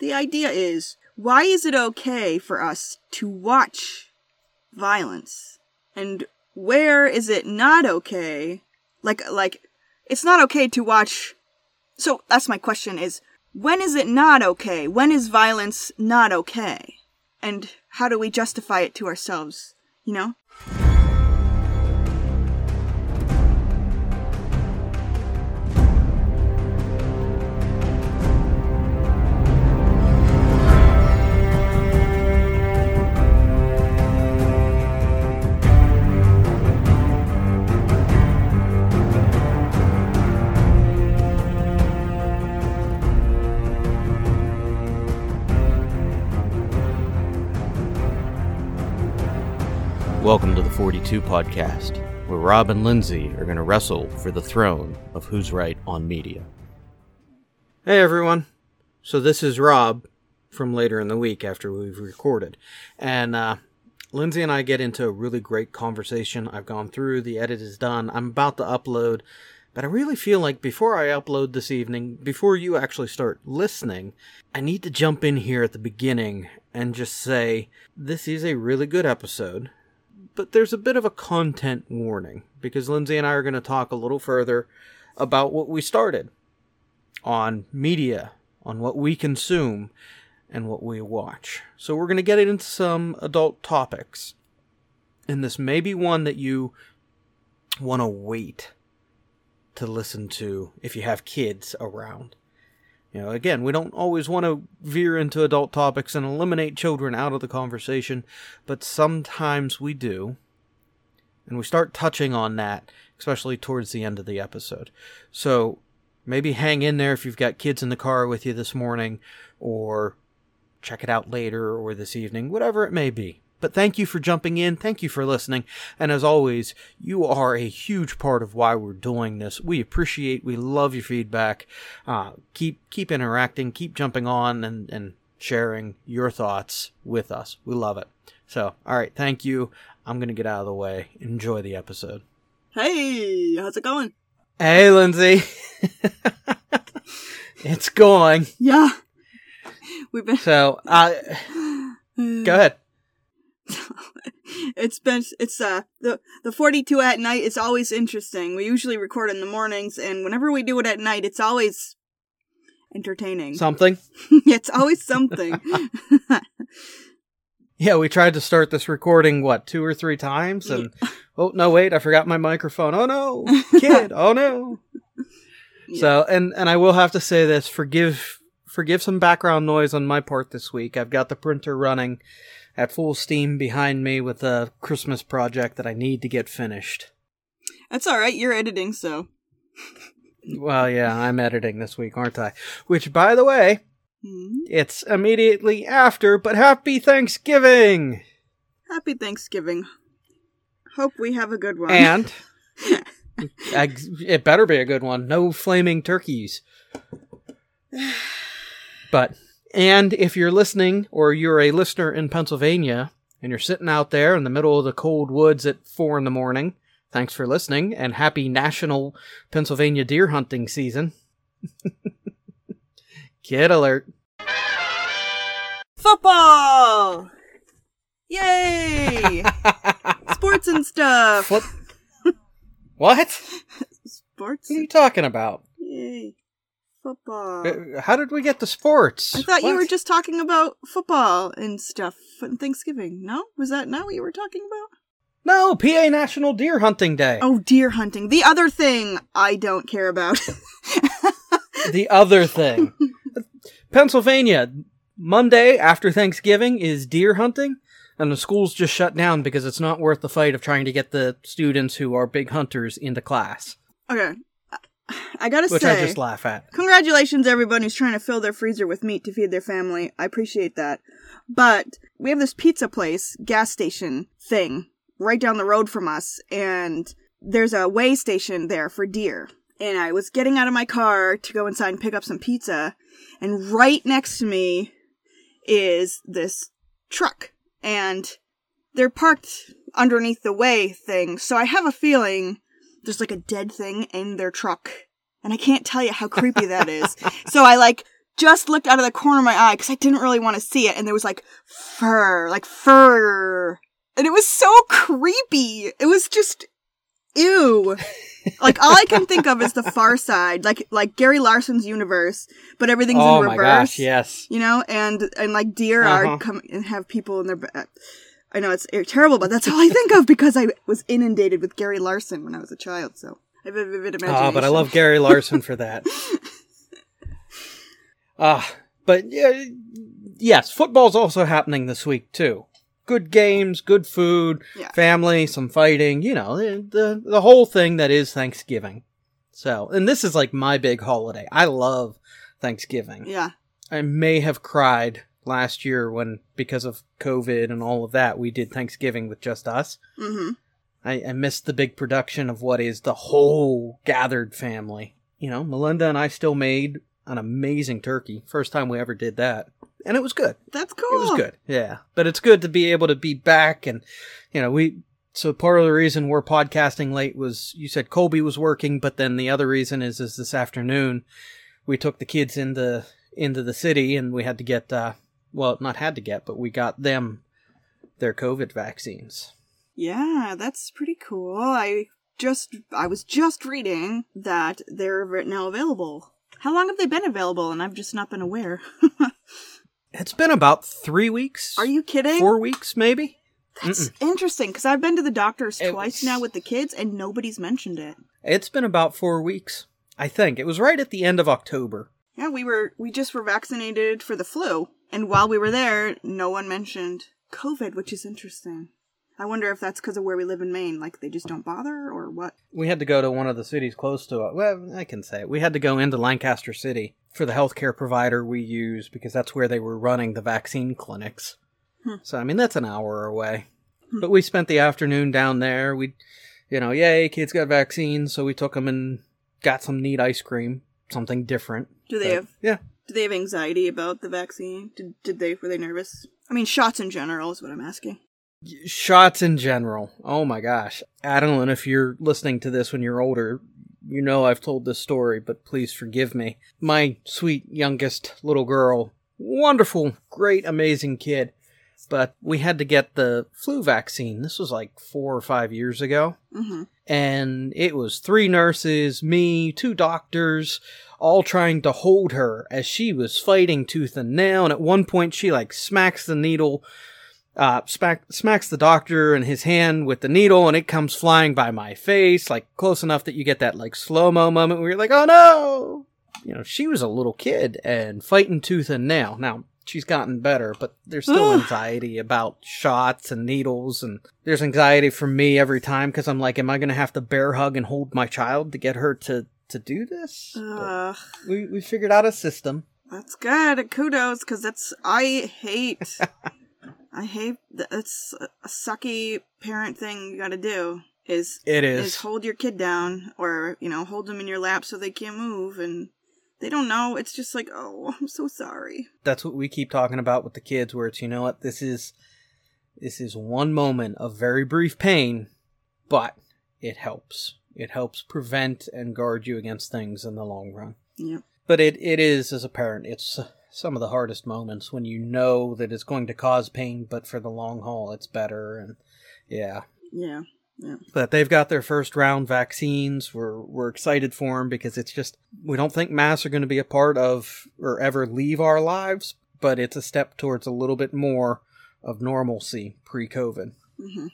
The idea is why is it okay for us to watch violence? And where is it not okay? Like like it's not okay to watch So that's my question is when is it not okay? When is violence not okay? And how do we justify it to ourselves, you know? 2 podcast, where Rob and Lindsay are going to wrestle for the throne of Who's Right on Media. Hey everyone. So this is Rob from later in the week after we've recorded. And uh, Lindsay and I get into a really great conversation. I've gone through, the edit is done. I'm about to upload, but I really feel like before I upload this evening, before you actually start listening, I need to jump in here at the beginning and just say this is a really good episode but there's a bit of a content warning because Lindsay and I are going to talk a little further about what we started on media, on what we consume, and what we watch. So we're going to get into some adult topics. And this may be one that you want to wait to listen to if you have kids around. You know, again, we don't always want to veer into adult topics and eliminate children out of the conversation, but sometimes we do. And we start touching on that, especially towards the end of the episode. So maybe hang in there if you've got kids in the car with you this morning, or check it out later or this evening, whatever it may be. But thank you for jumping in. Thank you for listening. And as always, you are a huge part of why we're doing this. We appreciate, we love your feedback. Uh, keep keep interacting, keep jumping on and, and sharing your thoughts with us. We love it. So, all right, thank you. I'm gonna get out of the way. Enjoy the episode. Hey, how's it going? Hey, Lindsay. it's going. Yeah. We've been So, uh, go ahead. it's been it's uh the the 42 at night is always interesting. We usually record in the mornings and whenever we do it at night it's always entertaining. Something. it's always something. Yeah, we tried to start this recording what two or three times, and oh no, wait, I forgot my microphone. Oh no, kid. oh no. So, and and I will have to say this: forgive forgive some background noise on my part this week. I've got the printer running at full steam behind me with a Christmas project that I need to get finished. That's all right. You're editing, so. Well, yeah, I'm editing this week, aren't I? Which, by the way, Hmm. it's immediately after. But happy Thanksgiving! Happy Thanksgiving. Hope we have a good one. And it better be a good one. No flaming turkeys. But and if you're listening or you're a listener in Pennsylvania and you're sitting out there in the middle of the cold woods at four in the morning, thanks for listening and happy National Pennsylvania deer hunting season. Kid alert. football. Yay! Sports and stuff. What? what? Sports. What are you talking about? Yay! Football. Uh, How did we get to sports? I thought you were just talking about football and stuff and Thanksgiving. No, was that not what you were talking about? No, PA National Deer Hunting Day. Oh, deer hunting. The other thing I don't care about. the other thing. Pennsylvania, Monday after Thanksgiving is deer hunting, and the school's just shut down because it's not worth the fight of trying to get the students who are big hunters into class. okay, I gotta Which say, I just laugh at. congratulations everyone who's trying to fill their freezer with meat to feed their family. I appreciate that. But we have this pizza place, gas station thing right down the road from us, and there's a way station there for deer. And I was getting out of my car to go inside and pick up some pizza, and right next to me is this truck, and they're parked underneath the way thing. So I have a feeling there's like a dead thing in their truck, and I can't tell you how creepy that is. So I like just looked out of the corner of my eye because I didn't really want to see it, and there was like fur, like fur, and it was so creepy. It was just ew. like all I can think of is the Far Side, like like Gary Larson's universe, but everything's oh in my reverse. gosh, yes. You know, and and like deer Uh-huh. are come and have people in their. Ba- I know it's terrible, but that's all I think of because I was inundated with Gary Larson when I was a child. So I have a vivid imagination. Ah, but I love Gary Larson for that. Ah, but yeah, yes, football's also happening this week too. Good games, good food, Yeah. family, some fighting, you know, the the whole thing that is Thanksgiving. So, and this is like my big holiday. I love Thanksgiving. Yeah. I may have cried last year when because of COVID and all of that, we did Thanksgiving with just us. Mm-hmm. I, I missed the big production of what is the whole gathered family. You know, Melinda and I still made an amazing turkey. First time we ever did that. And it was good. That's cool. It was good. Yeah. But it's good to be able to be back and, you know, we, so part of the reason we're podcasting late was you said Colby was working, but then the other reason is, is this afternoon we took the kids into, into the city and we had to get, uh, well, not had to get, but we got them their COVID vaccines. Yeah, that's pretty cool. I just I was just reading that they're now available. How long have they been available? And I've just not been aware. It's been about three weeks. Are you kidding? Four weeks, maybe. That's interesting because I've been to the doctors It twice was- now with the kids, and nobody's mentioned it. It's been about four weeks. I think it was right at the end of October. Yeah, we were we just were vaccinated for the flu, and while we were there, no one mentioned COVID, which is interesting. I wonder if that's because of where we live in Maine, like they just don't bother, or what. We had to go to one of the cities close to it. Well, I can say it. We had to go into Lancaster City for the healthcare provider we use because that's where they were running the vaccine clinics. Hmm. So I mean that's an hour away. But we spent the afternoon down there. We, you know, yay, kids got vaccines, so we took them and got some neat ice cream, something different. Do they But, have Yeah. Do they have anxiety about the vaccine? Did did they were they nervous? I mean, shots in general is what I'm asking. shots in general. Oh my gosh. Adeline, if you're listening to this when you're older, you know I've told this story, but please forgive me. My sweet youngest little girl, wonderful, great, amazing kid, but we had to get the flu vaccine. This was like four or five years ago. Mm-hmm. And it was three nurses, me, two doctors, all trying to hold her as she was fighting tooth and nail. And at one point, she like smacks the needle uh, smack, smacks the doctor in his hand with the needle and it comes flying by my face, like close enough that you get that like slow mo moment where you're like, oh no! You know, she was a little kid and fighting tooth and nail. Now, she's gotten better, but there's still anxiety about shots and needles and there's anxiety for me every time because I'm like, am I going to have to bear hug and hold my child to get her to, to do this? Uh, we, we figured out a system. that's good. Kudos, because that's I hate. I hate that. It's a sucky parent thing you got to do. Is It is is. hold your kid down, or you know, hold them in your lap so they can't move, and they don't know. It's just like, oh, I'm so sorry. that's what we keep talking about with the kids where it's you know what this is this is one moment of very brief pain but it helps it helps prevent and guard you against things in the long run Yeah. but it, it is as a parent it's some of the hardest moments when you know that it's going to cause pain but for the long haul it's better and yeah Yeah. But they've got their first round vaccines. We're we're excited for them because it's just we don't think masks are going to be a part of or ever leave our lives, but it's a step towards a little bit more of normalcy pre-COVID, hmm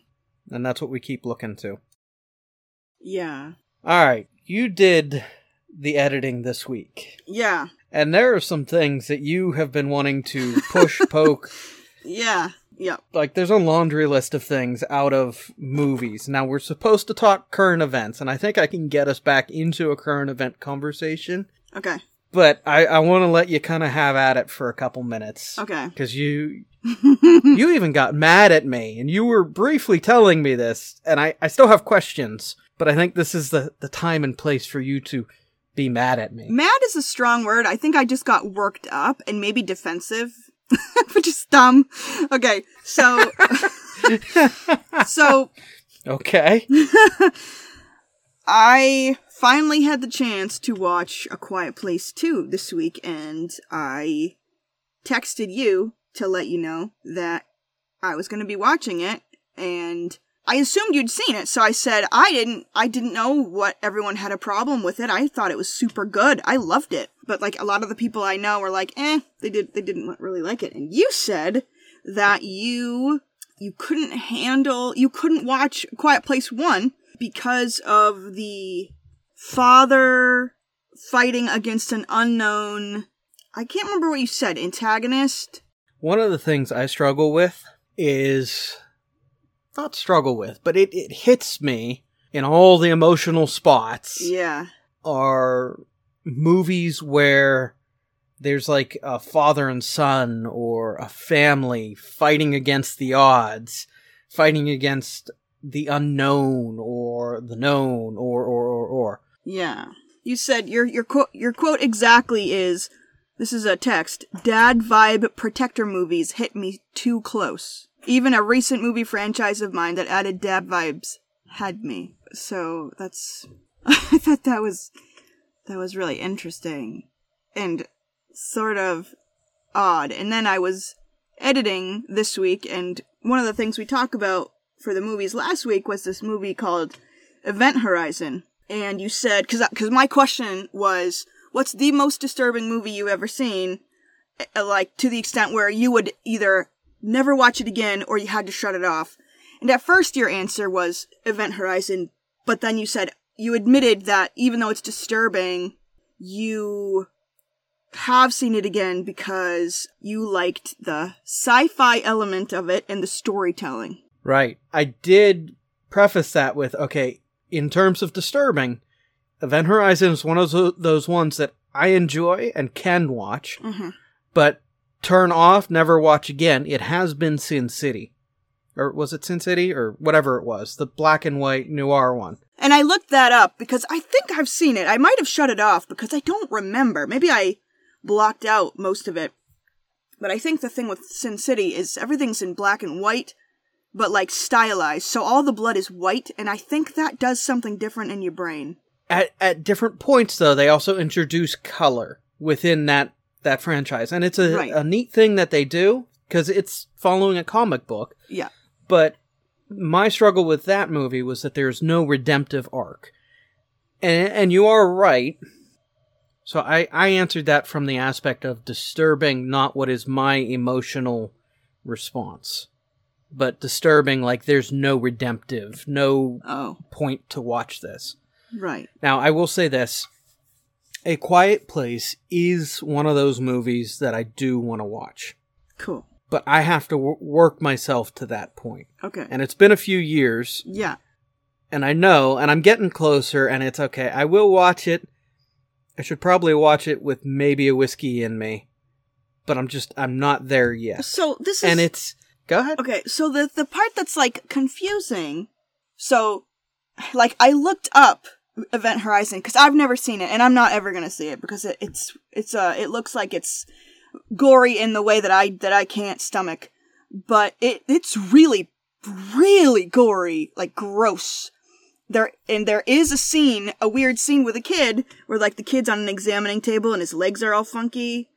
and that's what we keep looking to. Yeah. All right, you did the editing this week, Yeah. and there are some things that you have been wanting to push, poke. Yeah. Yep. Like there's a laundry list of things out of movies. Now we're supposed to talk current events, and I think I can get us back into a current event conversation. Okay. But I, I want to let you kind of have at it for a couple minutes. Okay. Because you you even got mad at me, and you were briefly telling me this, and I, I still have questions, but I think this is the, the time and place for you to be mad at me. Mad is a strong word. I think I just got worked up and maybe defensive, which is dumb. Okay, so so Okay. I finally had the chance to watch A Quiet Place 2 this week, and I texted you to let you know that I was going to be watching it, and I assumed you'd seen it, so I said I didn't. I didn't know what everyone had a problem with it. I thought it was super good. I loved it, but like a lot of the people I know were like, "Eh, they did. They didn't really like it." And you said that you you couldn't handle. You couldn't watch Quiet Place One because of the father fighting against an unknown. I can't remember what you said. Antagonist. One of the things I struggle with is not struggle with, but it, it hits me in all the emotional spots Yeah. are movies where there's like a father and son or a family fighting against the odds, fighting against the unknown or the known or or or or. Yeah. You said your your quote your quote exactly is this is a text. Dad vibe protector movies hit me too close. Even a recent movie franchise of mine that added dab vibes had me. So that's I thought that was that was really interesting and sort of odd. And then I was editing this week and one of the things we talked about for the movies last week was this movie called Event Horizon. And you said, cause, cause my question was, what's the most disturbing movie you've ever seen? Uh, Like, to the extent where you would either never watch it again or you had to shut it off. And at first your answer was Event Horizon, but then you said, you admitted that even though it's disturbing, you have seen it again because you liked the sci-fi element of it and the storytelling. Right. I did preface that with okay, in terms of disturbing, Event Horizon is one of those ones that I enjoy and can watch, Mhm. but turn off, never watch again. It has been Sin City. Or was it Sin City? Or whatever it was. The black and white noir one. And I looked that up because I think I've seen it. I might have shut it off because I don't remember. Maybe I blocked out most of it. But I think the thing with Sin City is everything's in black and white, but like stylized. So all the blood is white, and I think that does something different in your brain. At at different points though, they also introduce color within that that franchise. And it's a, Right. a neat thing that they do because it's following a comic book. Yeah. But my struggle with that movie was that there's no redemptive arc. And and you are right. So I, I answered that from the aspect of disturbing not what is my emotional response. But disturbing like there's no redemptive, no Oh, point to watch this. right. Now, I will say this. A Quiet Place is one of those movies that I do want to watch. Cool. But I have to w- work myself to that point. Okay. And it's been a few years, yeah. and I know, and I'm getting closer, and it's okay. I will watch it. I should probably watch it with maybe a whiskey in me. But I'm just, I'm not there yet. So this is And it's, go ahead. Okay, so the the part that's like confusing. So, like, I looked up Event Horizon because I've never seen it, and I'm not ever gonna see it because it, it's it's uh it looks like it's gory in the way that I that I can't stomach, but it it's really really gory, like gross. There and there is a scene, a weird scene with a kid where like the kid's on an examining table and his legs are all funky,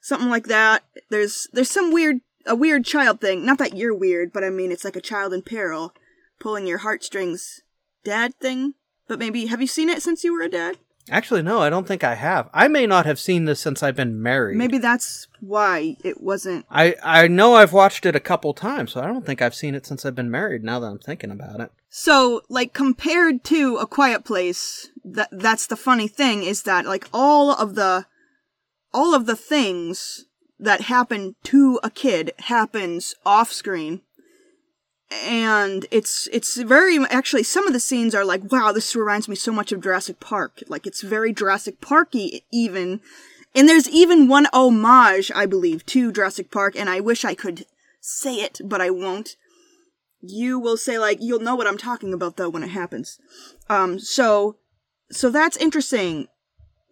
something like that. There's there's some weird a weird child thing. Not that you're weird, but I mean it's like a child in peril, pulling your heartstrings, dad thing. But maybe have you seen it since you were a dad? Actually, no, I don't think I have. I may not have seen this since I've been married. Maybe that's why it wasn't. I, I know I've watched it a couple times, so I don't think I've seen it since I've been married now that I'm thinking about it. So, like compared to A Quiet Place, that that's the funny thing is that like all of the all of the things that happen to a kid happens off screen. And it's it's very actually some of the scenes are like wow this reminds me so much of Jurassic Park like it's very Jurassic Parky even and there's even one homage I believe to Jurassic Park and I wish I could say it but I won't you will say like you'll know what I'm talking about though when it happens. Um so so that's interesting.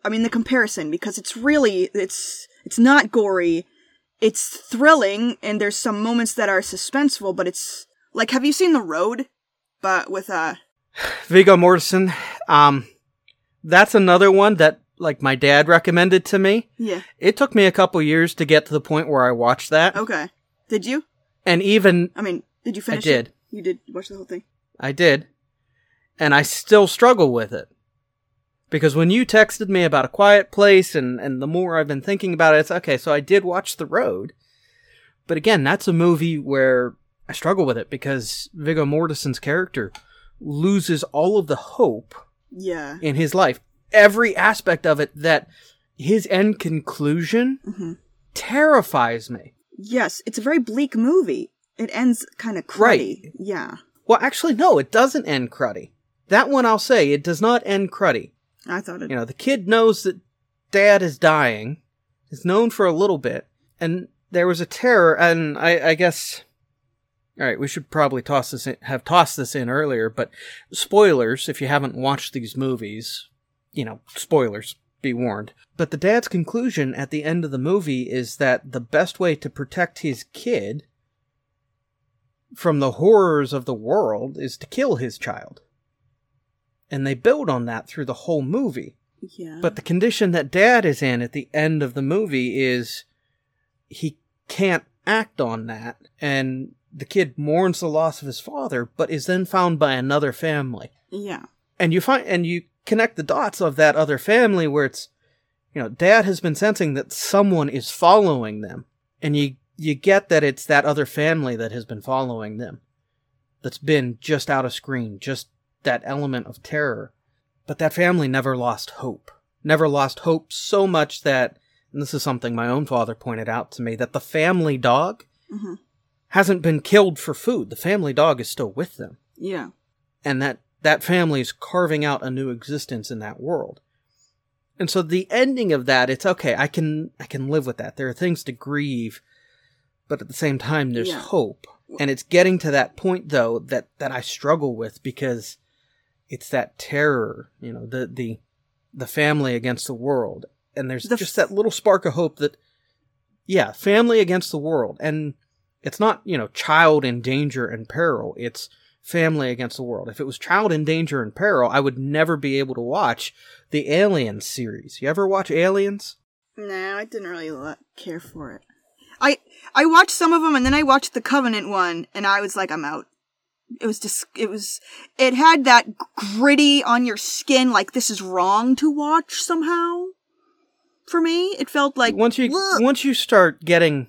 I mean the comparison because it's really it's it's not gory. It's thrilling and there's some moments that are suspenseful but it's like have you seen The Road but with uh Viggo Mortensen, Um, that's another one that like my dad recommended to me. Yeah. It took me a couple years to get to the point where I watched that, Okay. Did you? and even I mean, did you finish I did. it? You did watch the whole thing. I did, and I still struggle with it. Because when you texted me about a quiet place, and, and the more I've been thinking about it, it's okay, so I did watch The Road. But again, that's a movie where I struggle with it because Viggo Mortensen's character loses all of the hope Yeah. in his life. Every aspect of it that his end conclusion hmm terrifies me. Yes, it's a very bleak movie. It ends kind of cruddy. Right. Yeah. Well, actually, no, it doesn't end cruddy. That one I'll say, it does not end cruddy. I thought it. You know, the kid knows that dad is dying, is known for a little bit, and there was a terror, and I, I guess. All right, we should probably toss this in, have tossed this in earlier, but spoilers if you haven't watched these movies, you know, spoilers, be warned. But the dad's conclusion at the end of the movie is that the best way to protect his kid from the horrors of the world is to kill his child. And they build on that through the whole movie. yeah. But the condition that dad is in at the end of the movie is he can't act on that. And the kid mourns the loss of his father, but is then found by another family. yeah. And you find, and you connect the dots of that other family where it's, you know, dad has been sensing that someone is following them. And you, you get that it's that other family that has been following them. That's been just out of screen, just that element of terror. But that family never lost hope. Never lost hope so much that, and this is something my own father pointed out to me, that the family dog hmm hasn't been killed for food. The family dog is still with them. Yeah. And that, that family is carving out a new existence in that world. And so the ending of that, it's okay. I can, I can live with that. There are things to grieve, but at the same time, there's Yeah. hope. And it's getting to that point though that, that I struggle with because it's that terror, you know, the, the, the family against the world. And there's The just that little spark of hope that, yeah, family against the world. And it's not, you know, child in danger and peril. It's family against the world. If it was child in danger and peril, I would never be able to watch the Aliens series. You ever watch Aliens? No, I didn't really lo- care for it. I I watched some of them, and then I watched the Covenant one, and I was like, I'm out. It was just, it was, it had that gritty on your skin, like this is wrong to watch somehow. For me, it felt like once you "Ugh." once you start getting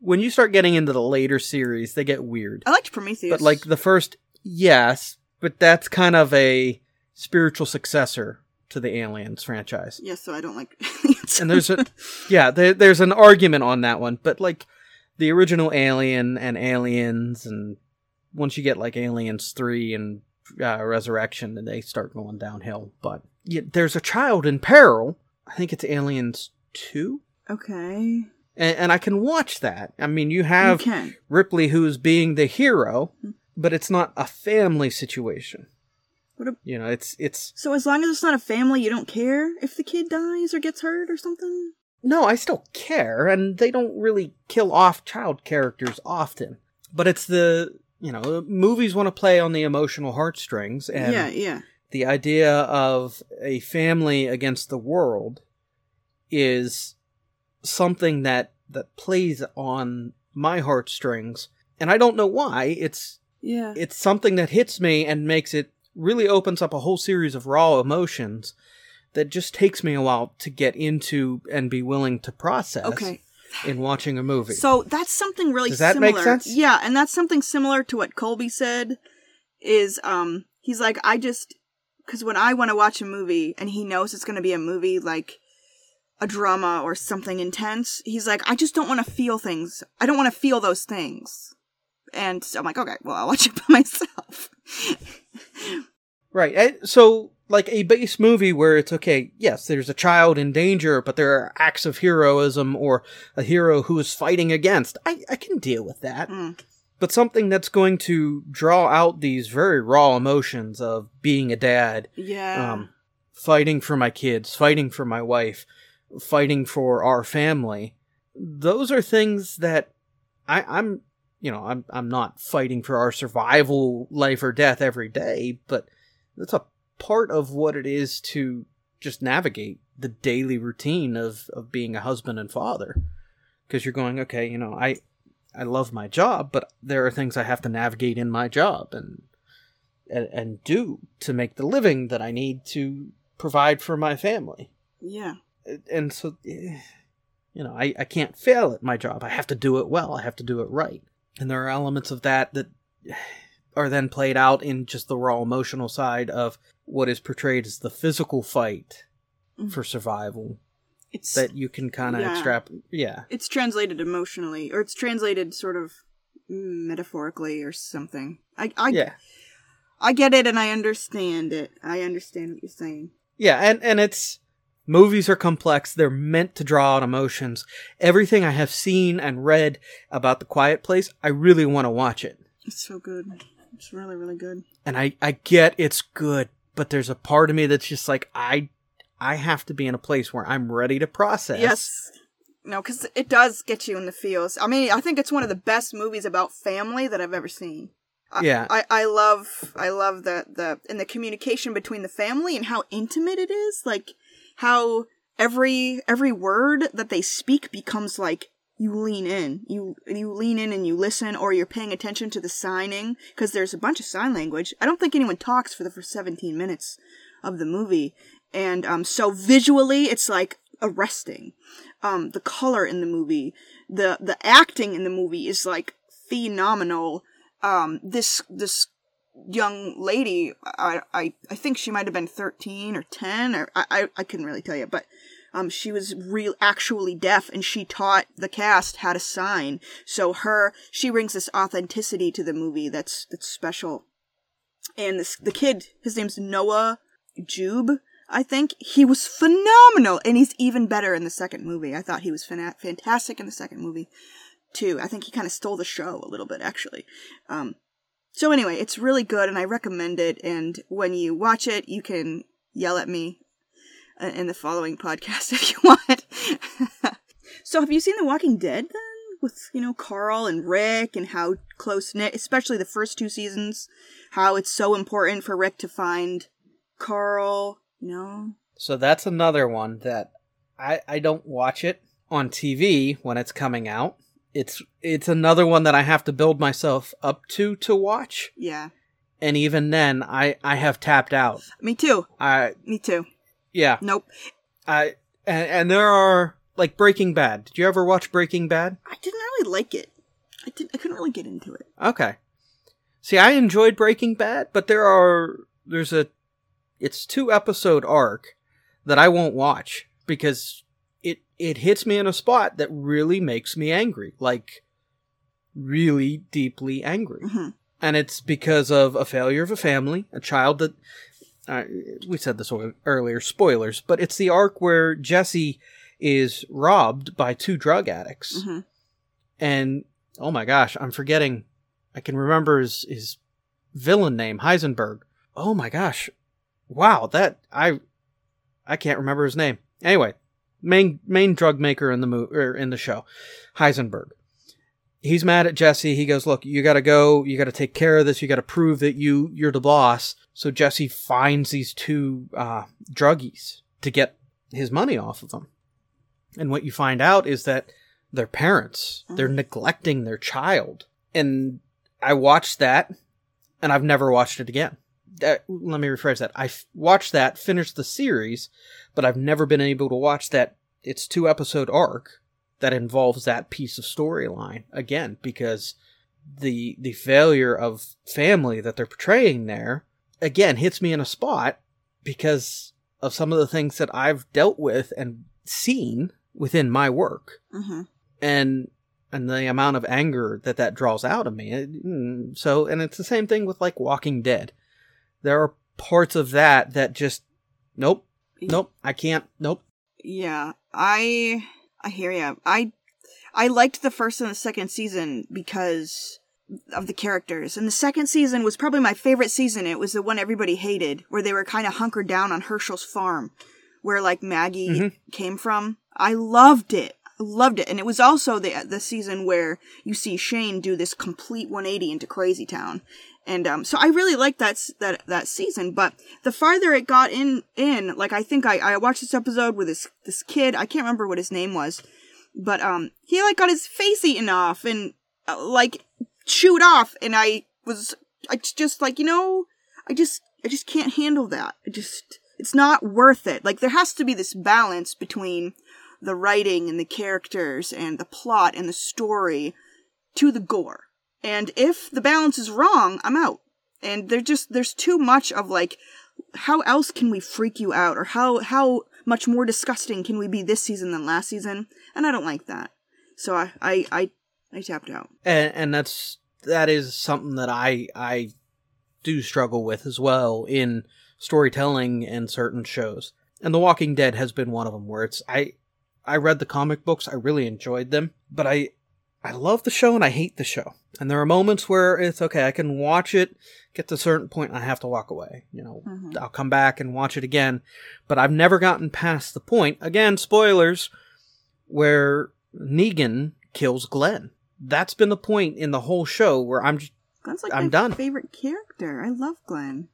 when you start getting into the later series, they get weird. I liked Prometheus, But like the first, yes, but that's kind of a spiritual successor to the Aliens franchise. yes, so I don't like. And there's a yeah, there, there's an argument on that one, but like the original Alien and Aliens, and once you get like Aliens three and uh, Resurrection, then they start going downhill. But yeah, there's a child in peril. I think it's Aliens two, okay, and, and I can watch that. I mean, you you have can. Ripley who's being the hero, Hmm. but it's not a family situation. A- You know, it's it's So as long as it's not a family, you don't care if the kid dies or gets hurt or something. no, I still care, and they don't really kill off child characters often. But it's the you know movies want to play on the emotional heartstrings, and yeah, yeah, the idea of a family against the world is something that that plays on my heartstrings, and I don't know why. It's yeah. it's something that hits me and makes it really opens up a whole series of raw emotions that just takes me a while to get into and be willing to process Okay. in watching a movie. So that's something really Does that similar. make sense? Yeah, and that's something similar to what Colby said. Is um, he's like, I just because when I want to watch a movie and he knows it's going to be a movie like a drama or something intense, he's like, I just don't want to feel things. I don't want to feel those things. And so I'm like, okay, well, I'll watch it by myself. right. So like a base movie where it's okay, yes, there's a child in danger, but there are acts of heroism or a hero who is fighting against. I, I can deal with that. Mm. But something that's going to draw out these very raw emotions of being a dad, yeah. um, fighting for my kids, fighting for my wife, fighting for our family. Those are things that I, I'm, you know, I'm I'm not fighting for our survival, life or death every day, but that's a part of what it is to just navigate the daily routine of of being a husband and father because you're going okay you know i i love my job but there are things i have to navigate in my job and and, and do to make the living that i need to provide for my family Yeah. And so eh, you know I, I can't fail at my job i have to do it well i have to do it right and there are elements of that that are then played out in just the raw emotional side of what is portrayed as the physical fight Mhm. for survival It's that you can kind of Yeah. extrapolate yeah it's translated emotionally, or it's translated sort of metaphorically or something. I I yeah I get it and I understand it. I understand what you're saying. yeah and and it's movies are complex they're meant to draw out emotions everything i have seen and read about the quiet place i really want to watch it It's so good. It's really really good. and I I get it's good, but there's a part of me that's just like I I have to be in a place where I'm ready to process. Yes. No, because it does get you in the feels. I mean, I think it's one of the best movies about family that I've ever seen. I, Yeah. I, I love I love the the and the communication between the family and how intimate it is. Like how every every word that they speak becomes like you lean in. You you lean in and you listen or you're paying attention to the signing because there's a bunch of sign language. I don't think anyone talks for the first 17 minutes of the movie. And um so visually it's like arresting. Um the color in the movie the the acting in the movie is like phenomenal. Um this this young lady i i, I think she might have been 13 or 10 or i i, I couldn't really tell you but um, she was real actually deaf and she taught the cast how to sign. So her she brings this authenticity to the movie that's that's special. And this the kid his name's Noah Jupe i think. He was phenomenal and he's even better in the second movie. I thought he was fana- fantastic in the second movie too. I think he kind of stole the show a little bit actually. Um, so anyway it's really good and i recommend it and when you watch it you can yell at me uh, in the following podcast if you want. so, have you seen The Walking Dead then? With, you know, Carl and Rick and how close knit, especially the first two seasons, how it's so important for Rick to find Carl, you know? So that's another one that I I don't watch it on TV when it's coming out. It's it's another one that I have to build myself up to to watch. Yeah. And even then I I have tapped out. Me too. I Me too. yeah. Nope. I and, and there are like Breaking Bad. Did you ever watch Breaking Bad? I didn't really like it. I didn't I couldn't really get into it. Okay. See, I enjoyed Breaking Bad, but there are there's a it's two episode arc that I won't watch because it it hits me in a spot that really makes me angry, like really deeply angry. Mhm. And it's because of a failure of a family, a child that uh, we said this earlier, spoilers, but it's the arc where Jesse is robbed by two drug addicts Mhm. and oh my gosh, I'm forgetting. I can remember his his villain name, Heisenberg. Oh my gosh, wow, that I I can't remember his name. Anyway, main main drug maker in the mo- or in the show, Heisenberg. He's mad at Jesse. He goes, "Look, you got to go. You got to take care of this. You got to prove that you you're the boss." So Jesse finds these two uh, druggies to get his money off of them. And what you find out is that their parents. They're neglecting their child. And I watched that and I've never watched it again. That, let me rephrase that. I f- watched that, finished the series, but I've never been able to watch that. It's two episode arc that involves that piece of storyline again because the the failure of family that they're portraying there again hits me in a spot because of some of the things that I've dealt with and seen within my work Mhm. and and the amount of anger that that draws out of me. Mm, so, and it's the same thing with like Walking Dead. There are parts of that that just nope, nope, I can't, nope. Yeah, I I hear you. I I liked the first and the second season because of the characters. And the second season was probably my favorite season. It was the one everybody hated, where they were kind of hunkered down on Hershel's farm, where like Maggie Mhm. came from. I loved it. I loved it. And it was also the the season where you see Shane do this complete 180 into Crazy Town. And um, so I really liked that that that season. But the farther it got in, in like I think I, I watched this episode with this this kid. I can't remember what his name was, but um, he like got his face eaten off and uh, like chewed off, and I was I just like you know I just I just can't handle that. I just it's not worth it. Like there has to be this balance between the writing and the characters and the plot and the story to the gore. And if the balance is wrong, I'm out. And there just there's too much of like how else can we freak you out or how how much more disgusting can we be this season than last season? And I don't like that. So I I I, I tapped out. and, and that's that is something that I I do struggle with as well in storytelling and certain shows. And The Walking Dead has been one of them where it's I I read the comic books, I really enjoyed them, but I I love the show and I hate the show. And there are moments where it's okay, I can watch it, get to a certain point, and I have to walk away. You know, Mhm. I'll come back and watch it again. But I've never gotten past the point, again, spoilers, where Negan kills Glenn. That's been the point in the whole show where I'm just, Glenn's like I'm my done. favorite character. I love Glenn.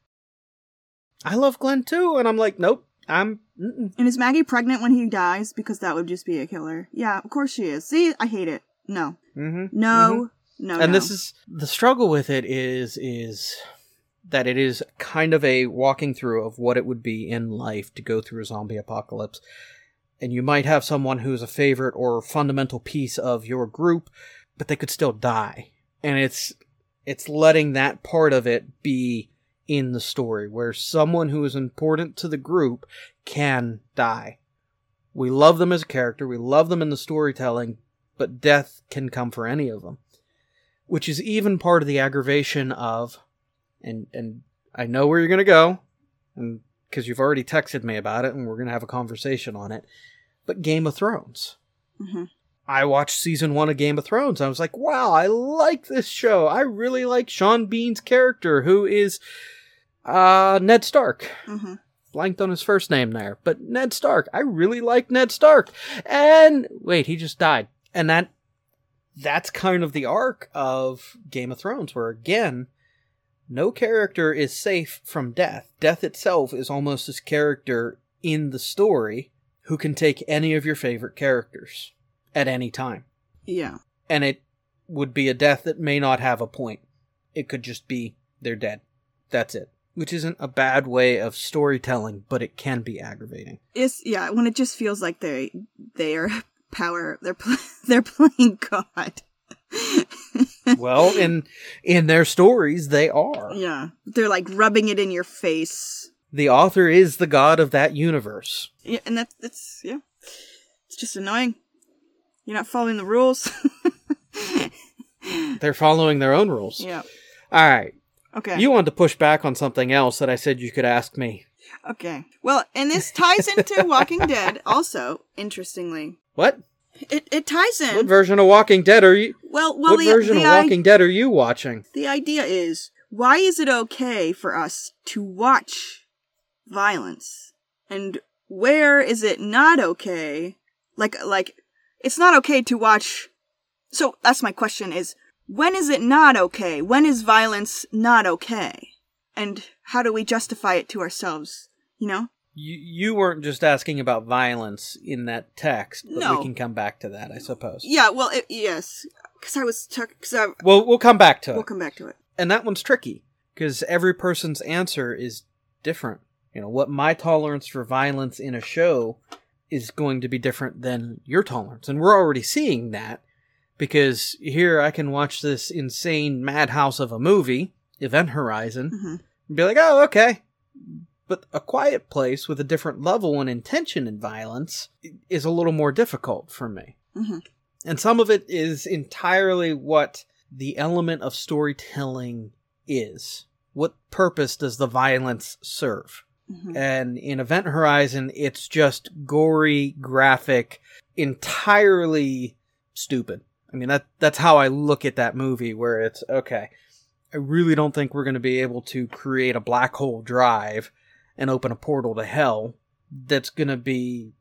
I love Glenn too, and I'm like, nope, I'm, mm-mm. And is Maggie pregnant when he dies? Because that would just be a killer. Yeah, of course she is. See, I hate it. No, Mm-hmm. no, no. and no. this is the struggle with it is is that it is kind of a walking through of what it would be in life to go through a zombie apocalypse and you might have someone who's a favorite or fundamental piece of your group but they could still die and it's it's letting that part of it be in the story where someone who is important to the group can die we love them as a character we love them in the storytelling but death can come for any of them which is even part of the aggravation of and and I know where you're going to go and cuz you've already texted me about it and we're going to have a conversation on it but Game of Thrones Mhm. I watched season 1 of Game of Thrones I was like wow I like this show I really like Sean Bean's character who is uh Ned Stark Mhm. blanked on his first name there, but Ned Stark. I really like Ned Stark. And wait, he just died. And that that's kind of the arc of Game of Thrones where again, no character is safe from death. Death itself is almost this character in the story who can take any of your favorite characters at any time. Yeah. And it would be a death that may not have a point. It could just be they're dead. That's it. Which isn't a bad way of storytelling, but it can be aggravating. It's yeah when it just feels like they they are power. They're pl- they're playing God. well, in in their stories, they are. yeah, they're like rubbing it in your face. The author is the god of that universe. Yeah, and that's that's yeah. It's just annoying. You're not following the rules. They're following their own rules. yeah. All right. Okay. You wanted to push back on something else that I said you could ask me. Okay. Well, and this ties into Walking Dead also, interestingly. What? It it ties in. What version of Walking Dead are you? well, well what the, version the, of i- Walking Dead are you watching? the idea is why is it okay for us to watch violence? And where is it not okay? Like like it's not okay to watch So that's my question is when is it not okay? When is violence not okay? And how do we justify it to ourselves? You know? You you weren't just asking about violence in that text, but No. we can come back to that, I suppose. Yeah, well, it, yes, because I was because I Well, we'll come back to it. we'll come back to it. and that one's tricky because every person's answer is different. You know, what my tolerance for violence in a show is going to be different than your tolerance. And we're already seeing that because here I can watch this insane madhouse of a movie, Event Horizon, Mhm. and be like, oh, okay. But a quiet place with a different level and intention in violence is a little more difficult for me. Mhm. And some of it is entirely what the element of storytelling is. What purpose does the violence serve? Mhm. And in Event Horizon, it's just gory, graphic, entirely stupid. I mean, that that's how I look at that movie, where it's okay. I really don't think we're going to be able to create a black hole drive and open a portal to hell that's going to be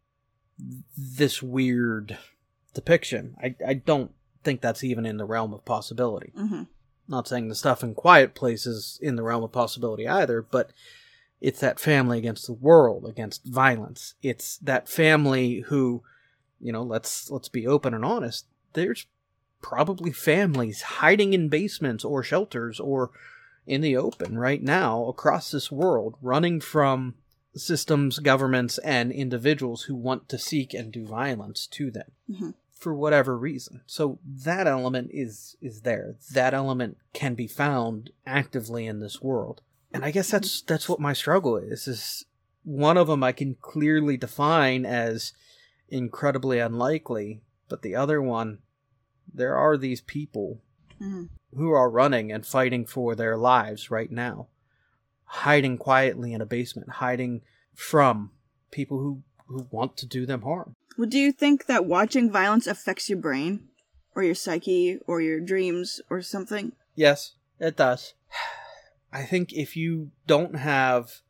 this weird depiction. I, I don't think that's even in the realm of possibility. Mhm. Not saying the stuff in Quiet Place is in the realm of possibility either, but it's that family against the world, against violence. It's that family who, you know, let's let's be open and honest. There's probably families hiding in basements or shelters or in the open right now across this world, running from systems, governments, and individuals who want to seek and do violence to them Mhm. for whatever reason. So that element is is there. That element can be found actively in this world. And I guess that's that's what my struggle is. Is one of them I can clearly define as incredibly unlikely, but the other one there are these people Mhm. Who are running and fighting for their lives right now, hiding quietly in a basement, hiding from people who, who want to do them harm. Well, do you think that watching violence affects your brain, or your psyche, or your dreams, or something? Yes, it does. I think if you don't have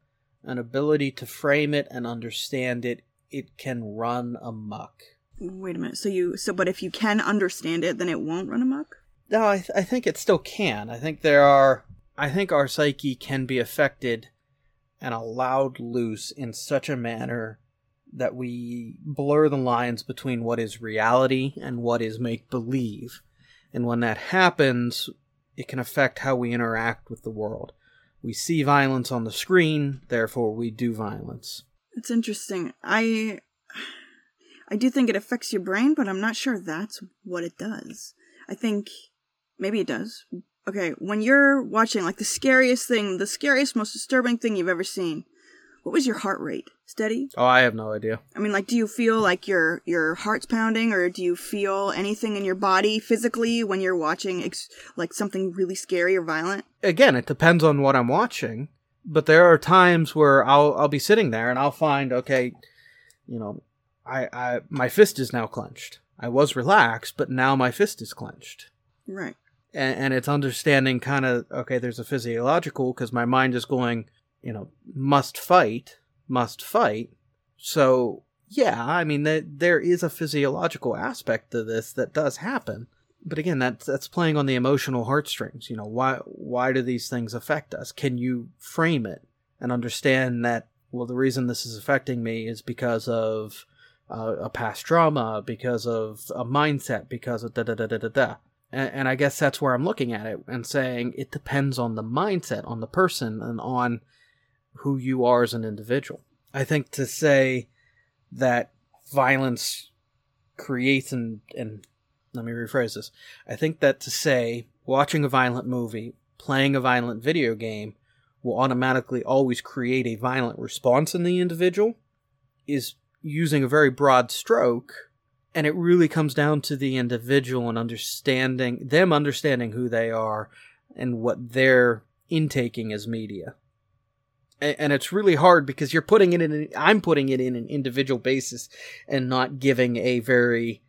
an ability to frame it and understand it, it can run amok. Wait a minute. So you so, but if you can understand it, then it won't run amok. No, I, th- I think it still can. I think there are. I think our psyche can be affected and allowed loose in such a manner that we blur the lines between what is reality and what is make believe. And when that happens, it can affect how we interact with the world. We see violence on the screen, therefore we do violence. It's interesting. I I do think it affects your brain, but I'm not sure that's what it does. I think maybe it does. Okay, when you're watching like the scariest thing, the scariest, most disturbing thing you've ever seen, what was your heart rate? Steady? Oh, I have no idea. I mean, like, do you feel like your your heart's pounding, or do you feel anything in your body physically when you're watching ex- like something really scary or violent? again, it depends on what I'm watching. But there are times where I'll I'll be sitting there and I'll find okay, you know, I I my fist is now clenched. I was relaxed, but now my fist is clenched. Right. And, and it's understanding kind of okay. There's a physiological because my mind is going, you know, must fight, must fight. So yeah, I mean there is a physiological aspect to this that does happen but again that's that's playing on the emotional heartstrings you know why why do these things affect us can you frame it and understand that well the reason this is affecting me is because of uh, a past trauma because of a mindset because of da da da da da da and, and i guess that's where i'm looking at it and saying it depends on the mindset on the person and on who you are as an individual i think to say that violence creates and and let me rephrase this. I think that to say watching a violent movie, playing a violent video game will automatically always create a violent response in the individual is using a very broad stroke and it really comes down to the individual and understanding them understanding who they are and what they're intaking as media A- and it's really hard because you're putting it in i'm putting it in an individual basis and not giving a very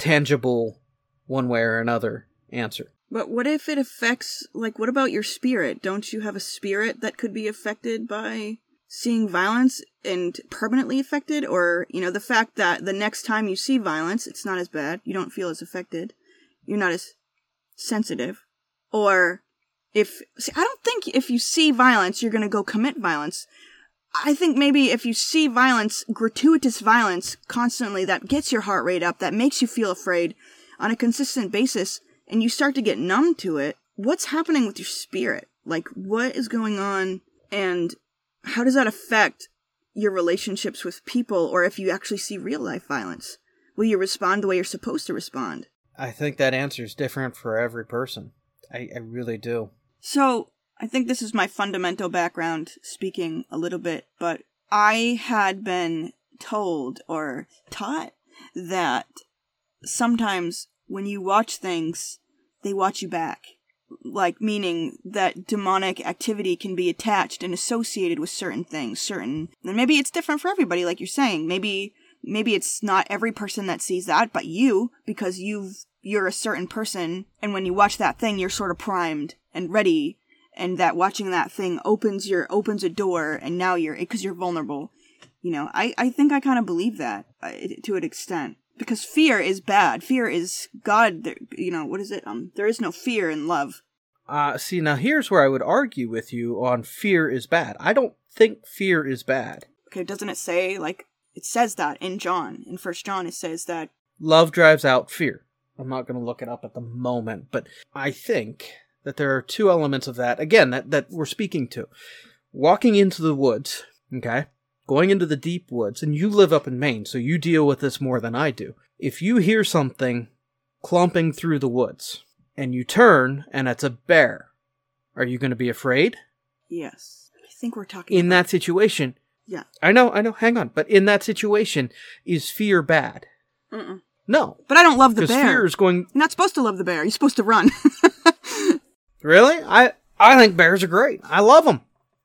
tangible one way or another answer. But what if it affects, like, what about your spirit? Don't you have a spirit that could be affected by seeing violence and permanently affected? Or, you know, the fact that the next time you see violence, it's not as bad, you don't feel as affected, you're not as sensitive. Or if, see, I don't think if you see violence, you're gonna go commit violence. I think maybe if you see violence, gratuitous violence, constantly, that gets your heart rate up, that makes you feel afraid on a consistent basis, and you start to get numb to it, what's happening with your spirit? Like, what is going on, and how does that affect your relationships with people, or if you actually see real life violence? Will you respond the way you're supposed to respond? I think that answer is different for every person. I, I really do. So, I think this is my fundamental background speaking a little bit, but I had been told or taught that sometimes when you watch things, they watch you back. Like, meaning that demonic activity can be attached and associated with certain things, certain, and maybe it's different for everybody, like you're saying. Maybe, maybe it's not every person that sees that, but you, because you've, you're a certain person, and when you watch that thing, you're sort of primed and ready and that watching that thing opens your opens a door and now you're because you're vulnerable you know i i think i kind of believe that uh, to an extent because fear is bad fear is god there- you know what is it um there is no fear in love Uh, see, now here's where I would argue with you on fear is bad. I don't think fear is bad. Okay, doesn't it say like it says that in John in First John? It says that Love drives out fear. I'm not going to look it up at the moment, but I think that there are two elements of that again that that we're speaking to. Walking into the woods, okay, going into the deep woods, and you live up in Maine, so you deal with this more than I do. If you hear something clumping through the woods and you turn and it's a bear, are you going to be afraid? yes. I think we're talking In about- that situation, Yeah. I know, I know, hang on, but in that situation, is fear bad? Mm-mm. No, But I don't love the because bear. fear is going. You're not supposed to love the bear. You're supposed to run. Really, I I think bears are great. I love them.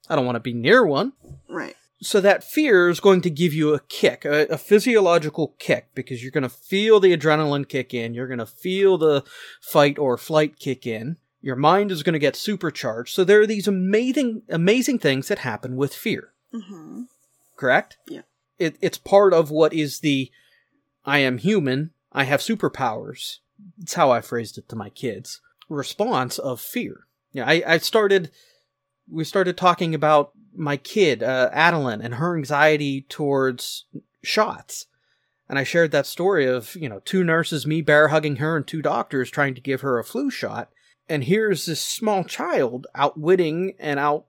I don't want to be near one. right. So that fear is going to give you a kick, a, a physiological kick, because you're going to feel the adrenaline kick in. You're going to feel the fight or flight kick in. Your mind is going to get supercharged. So there are these amazing, amazing things that happen with fear. Mm-hmm. Correct? Yeah. It, it's part of what is the I am human. I have superpowers. It's how I phrased it to my kids. Response of fear. Yeah, I, I started. We started talking about my kid, uh, Adeline, and her anxiety towards shots. And I shared that story of, you know, two nurses, me bear hugging her, and two doctors trying to give her a flu shot. And here's this small child outwitting and out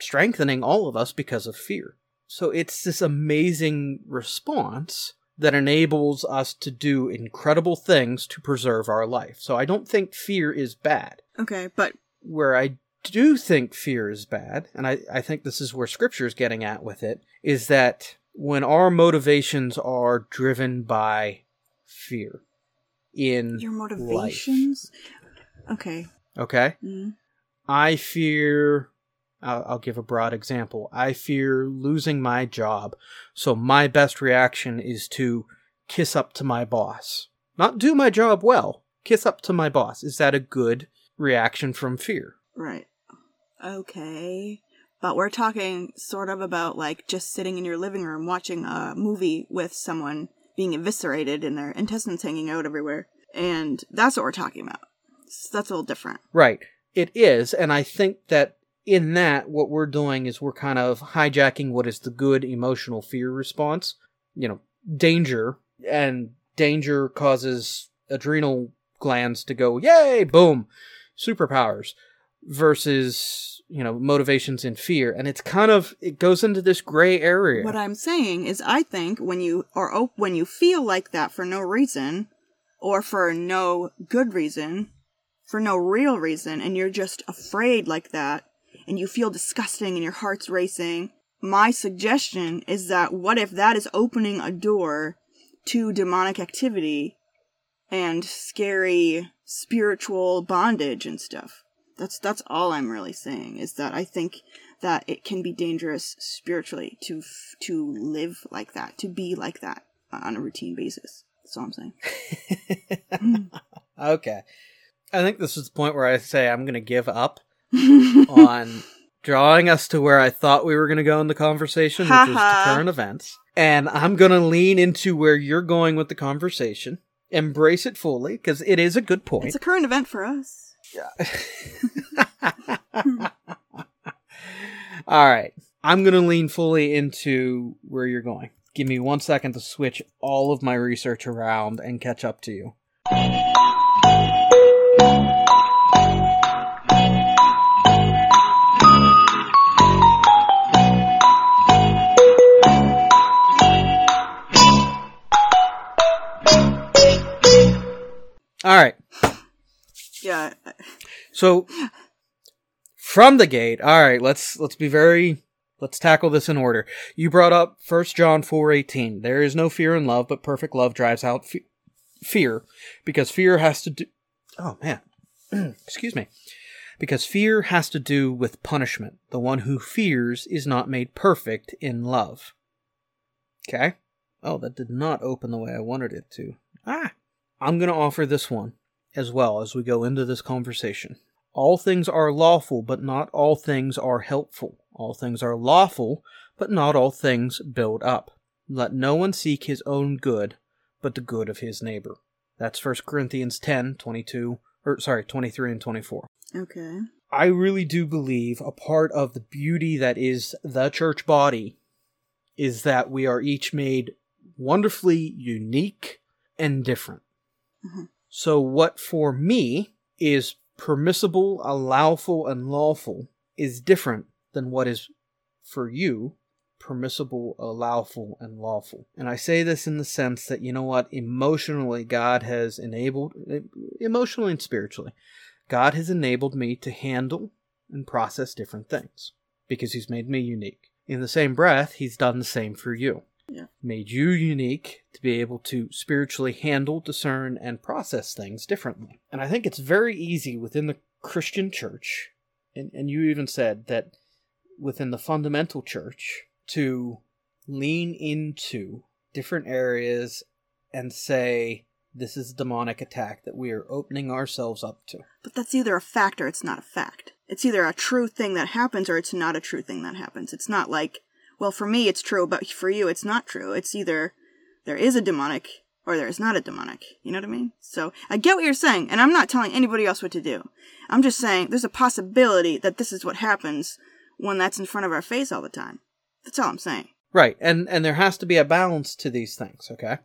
strengthening all of us because of fear. So it's this amazing response that enables us to do incredible things to preserve our life. So I don't think fear is bad. Okay, but Where I do think fear is bad, and I, I think this is where scripture is getting at with it, is that when our motivations are driven by fear in your life, motivations. Okay. okay? Mm. I fear, I'll, I'll give a broad example. I fear losing my job. So my best reaction is to kiss up to my boss. Not do my job well, kiss up to my boss. Is that a good reaction from fear? Right. Okay. But we're talking sort of about like just sitting in your living room watching a movie with someone being eviscerated and their intestines hanging out everywhere. And that's what we're talking about. So that's a little different. Right. It is. And I think that in that, what we're doing is we're kind of hijacking what is the good emotional fear response. You know, danger. And danger causes adrenal glands to go, yay, boom, superpowers. Versus, you know, motivations in fear. And it's kind of, it goes into this gray area. What I'm saying is I think when you are op- when you feel like that for no reason or for no good reason, for no real reason and you're just afraid like that and you feel disgusting and your heart's racing, my suggestion is that what if that is opening a door to demonic activity and scary spiritual bondage and stuff. That's that's all I'm really saying is that I think that it can be dangerous spiritually to f- to live like that, to be like that on a routine basis. That's all I'm saying. okay. I think this is the point where I say I'm going to give up on drawing us to where I thought we were going to go in the conversation, which is to current events. And I'm going to lean into where you're going with the conversation, embrace it fully, because it is a good point. it's a current event for us. All right. I'm going to lean fully into where you're going. Give me one second to switch all of my research around and catch up to you. All right. Yeah. So from the gate, all right, let's let's be very let's tackle this in order. You brought up 1 John 4:18. There is no fear in love, but perfect love drives out fe- fear because fear has to do Oh man. Excuse me. Because fear has to do with punishment. The one who fears is not made perfect in love. Okay? Oh, that did not open the way I wanted it to. Ah. I'm going to offer this one as well as we go into this conversation. All things are lawful, but not all things are helpful. All things are lawful, but not all things build up. Let no one seek his own good, but the good of his neighbor. That's 1 Corinthians 10, 22, or sorry, 23 and 24. Okay. I really do believe a part of the beauty that is the church body is that we are each made wonderfully unique and different. Mhm. So, what for me is permissible, allowful, and lawful is different than what is for you permissible, allowful, and lawful. And I say this in the sense that, you know what, emotionally, God has enabled, eh, emotionally and spiritually, God has enabled me to handle and process different things because He's made me unique. In the same breath, He's done the same for you. Yeah. Made you unique to be able to spiritually handle, discern, and process things differently. And I think it's very easy within the Christian church, and, and you even said that within the fundamental church, to lean into different areas and say, this is a demonic attack that we are opening ourselves up to. But that's either a fact or it's not a fact. It's either a true thing that happens or it's not a true thing that happens. It's not like, well, for me it's true, but for you it's not true. It's either there is a demonic or there is not a demonic. You know what I mean? So I get what you're saying, and I'm not telling anybody else what to do. I'm just saying there's a possibility that this is what happens when that's in front of our face all the time. That's all I'm saying. Right, and and there has to be a balance to these things. Okay,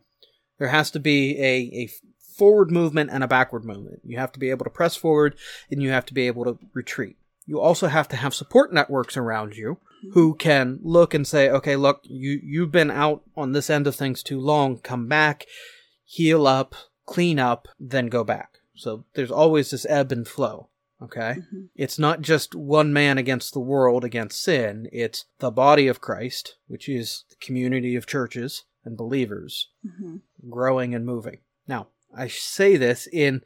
there has to be a a forward movement and a backward movement. You have to be able to press forward, and you have to be able to retreat. You also have to have support networks around you who can look and say, okay, look, you you've been out on this end of things too long. Come back, heal up, clean up, then go back. So there's always this ebb and flow. Okay? Mhm. It's not just one man against the world against sin, it's the body of Christ, which is the community of churches and believers hmm growing and moving. Now, I say this in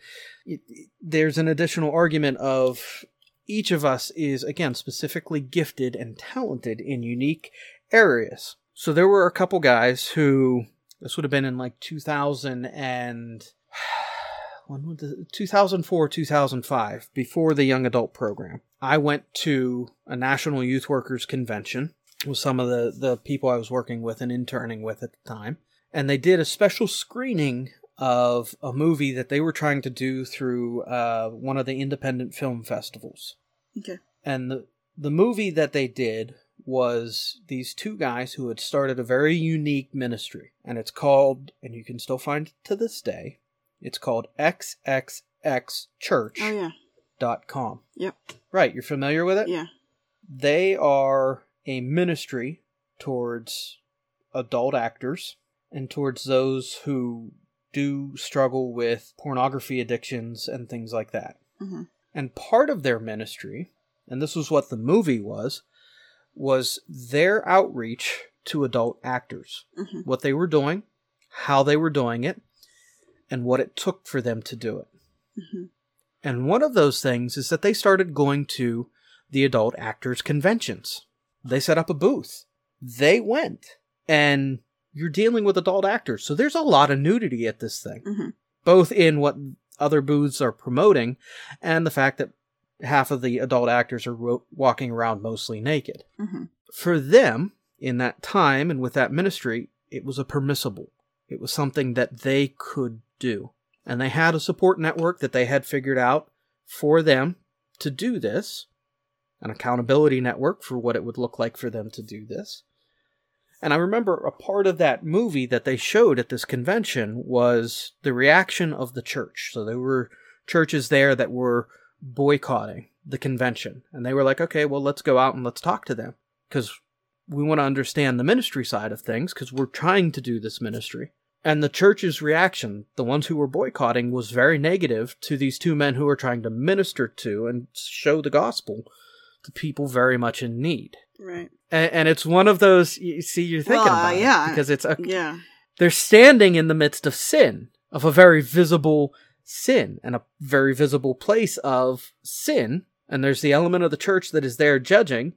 there's an additional argument of each of us is again specifically gifted and talented in unique areas. So there were a couple guys who this would have been in like 2000 and when was the 2004 2005 before the young adult program. I went to a national youth workers convention with some of the the people I was working with and interning with at the time and they did a special screening of a movie that they were trying to do through uh, one of the independent film festivals. Okay. And the the movie that they did was these two guys who had started a very unique ministry, and it's called, and you can still find it to this day. It's called XXXChurch.com. Oh yeah. Yep. Right, you're familiar with it? Yeah. they are a ministry towards adult actors and towards those who do struggle with pornography addictions and things like that. hmm And part of their ministry, and this was what the movie was, was their outreach to adult actors. hmm What they were doing, how they were doing it, and what it took for them to do it. hmm And one of those things is that they started going to the adult actors conventions. They set up a booth. They went. And you're dealing with adult actors. So there's a lot of nudity at this thing, hmm both in what other booths are promoting and the fact that half of the adult actors are ro- walking around mostly naked. hmm For them, in that time and with that ministry, it was a permissible. It was something that they could do. And they had a support network that they had figured out for them to do this, an accountability network for what it would look like for them to do this. And I remember a part of that movie that they showed at this convention was the reaction of the church. So there were churches there that were boycotting the convention. And they were like, okay, well, let's go out and let's talk to them because we want to understand the ministry side of things because we're trying to do this ministry. And the church's reaction, the ones who were boycotting, was very negative to these two men who were trying to minister to and show the gospel to people very much in need. Right. And, and it's one of those, you see, you're thinking Well, uh, about yeah. it because it's a, Yeah. they're standing in the midst of sin, of a very visible sin and a very visible place of sin. And there's the element of the church that is there judging,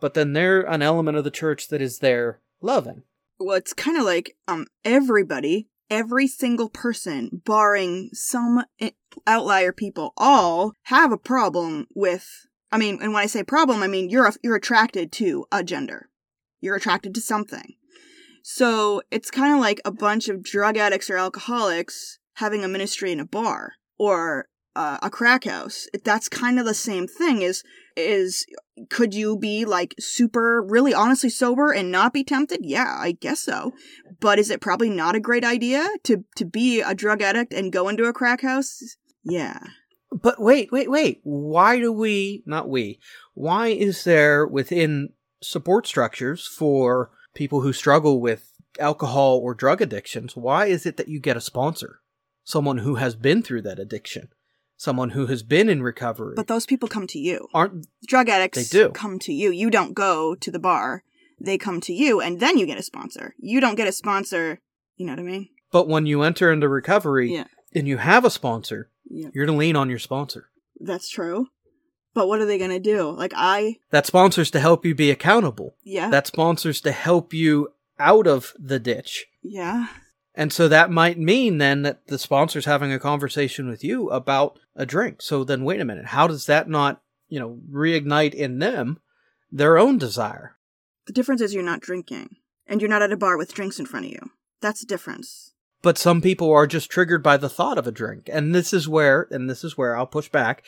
but then there an element of the church that is there loving. Well, it's kind of like um everybody, every single person, barring some outlier people, all have a problem with. I mean, and when I say problem, I mean you're a, you're attracted to a gender. You're attracted to something. So it's kind of like a bunch of drug addicts or alcoholics having a ministry in a bar, or uh, a crack house. That's kind of the same thing. Is is could you be like super, really, honestly sober and not be tempted? Yeah, I guess so. But is it probably not a great idea to to be a drug addict and go into a crack house? Yeah. But wait, wait, wait. Why do we, not we, why is there within support structures for people who struggle with alcohol or drug addictions, why is it that you get a sponsor? Someone who has been through that addiction, someone who has been in recovery. But those people come to you. aren't Drug addicts They do. come to you. You don't go to the bar. They come to you and then you get a sponsor. You don't get a sponsor, you know what I mean? but when you enter into recovery Yeah. and you have a sponsor, Yeah. you're going to lean on your sponsor. That's true. But what are they going to do? Like I That sponsors to help you be accountable. yeah. That sponsors to help you out of the ditch. yeah. And so that might mean then that the sponsor's having a conversation with you about a drink. So then wait a minute, how does that not, you know, reignite in them their own desire? The difference is you're not drinking and you're not at a bar with drinks in front of you. That's the difference. But some people are just triggered by the thought of a drink. And this is where and this is where I'll push back.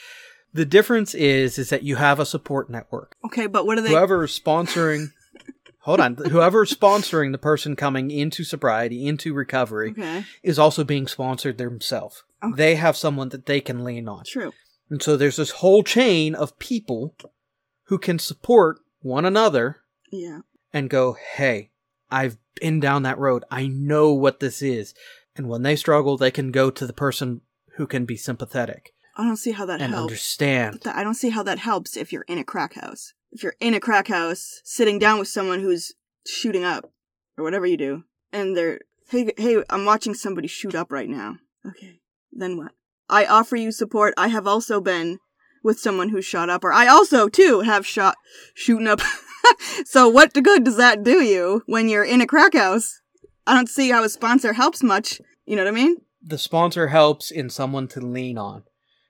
The difference is is that you have a support network. Okay, but what are they Whoever is sponsoring Hold on. Whoever is sponsoring the person coming into sobriety, into recovery, Okay. is also being sponsored themselves. Okay. They have someone that they can lean on. True. And so there's this whole chain of people who can support one another Yeah. and go, hey, I've been down that road. I know what this is. And when they struggle, they can go to the person who can be sympathetic I don't see how that and helps. understand. I don't see how that helps if you're in a crack house. If you're in a crack house, sitting down with someone who's shooting up, or whatever you do, and they're, hey, hey, I'm watching somebody shoot up right now. Okay, then what? I offer you support. I have also been with someone who shot up, or I also, too, have shot, shooting up. so what good does that do you when you're in a crack house? I don't see how a sponsor helps much. You know what I mean? the sponsor helps in someone to lean on.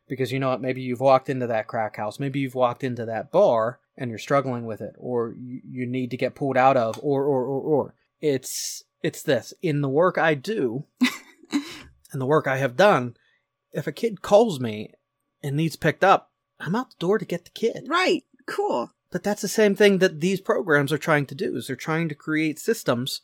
Because you know what, maybe you've walked into that crack house, maybe you've walked into that bar and you're struggling with it, or you, need to get pulled out of, or or or or. It's it's this. In the work I do and the work I have done, if a kid calls me and needs picked up, I'm out the door to get the kid. Right. Cool. But that's the same thing that these programs are trying to do is they're trying to create systems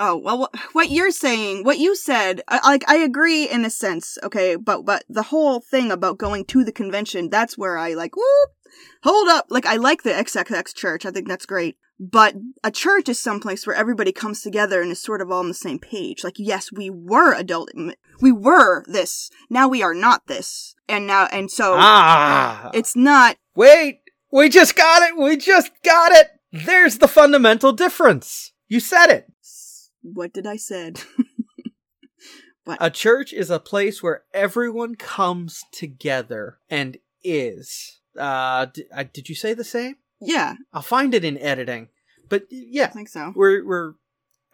Oh well, what you're saying, what you said, I, like I agree in a sense, okay, but but the whole thing about going to the convention, that's where I like, whoop, hold up, like I like the XXX church, I think that's great, but a church is someplace where everybody comes together and is sort of all on the same page. Like, yes, we were adult, we were this, now we are not this, and now and so Ah it's not. Wait, we just got it. We just got it. There's the fundamental difference. You said it. What did I said? A church is a place where everyone comes together and is. Uh, d- uh, did you say the same? yeah, I'll find it in editing. But yeah. I think so. we're we're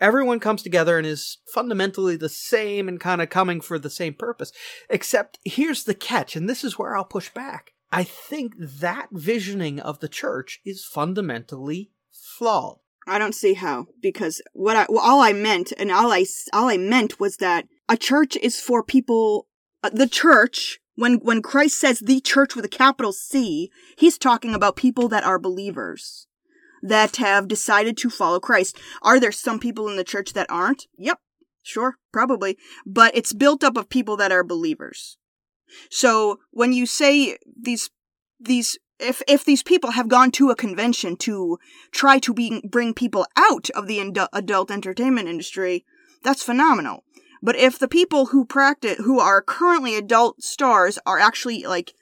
everyone comes together and is fundamentally the same and kind of coming for the same purpose. Except here's the catch, and this is where I'll push back. I think that visioning of the church is fundamentally flawed. I don't see how because what I well, all I meant and all I all I meant was that a church is for people. Uh, the church when when Christ says the church with a capital C, he's talking about people that are believers that have decided to follow Christ. Are there some people in the church that aren't? Yep, sure, probably, but it's built up of people that are believers. So when you say these these if if these people have gone to a convention to try to be, bring people out of the indu- adult entertainment industry, that's phenomenal. But if the people who practice, who are currently adult stars, are actually like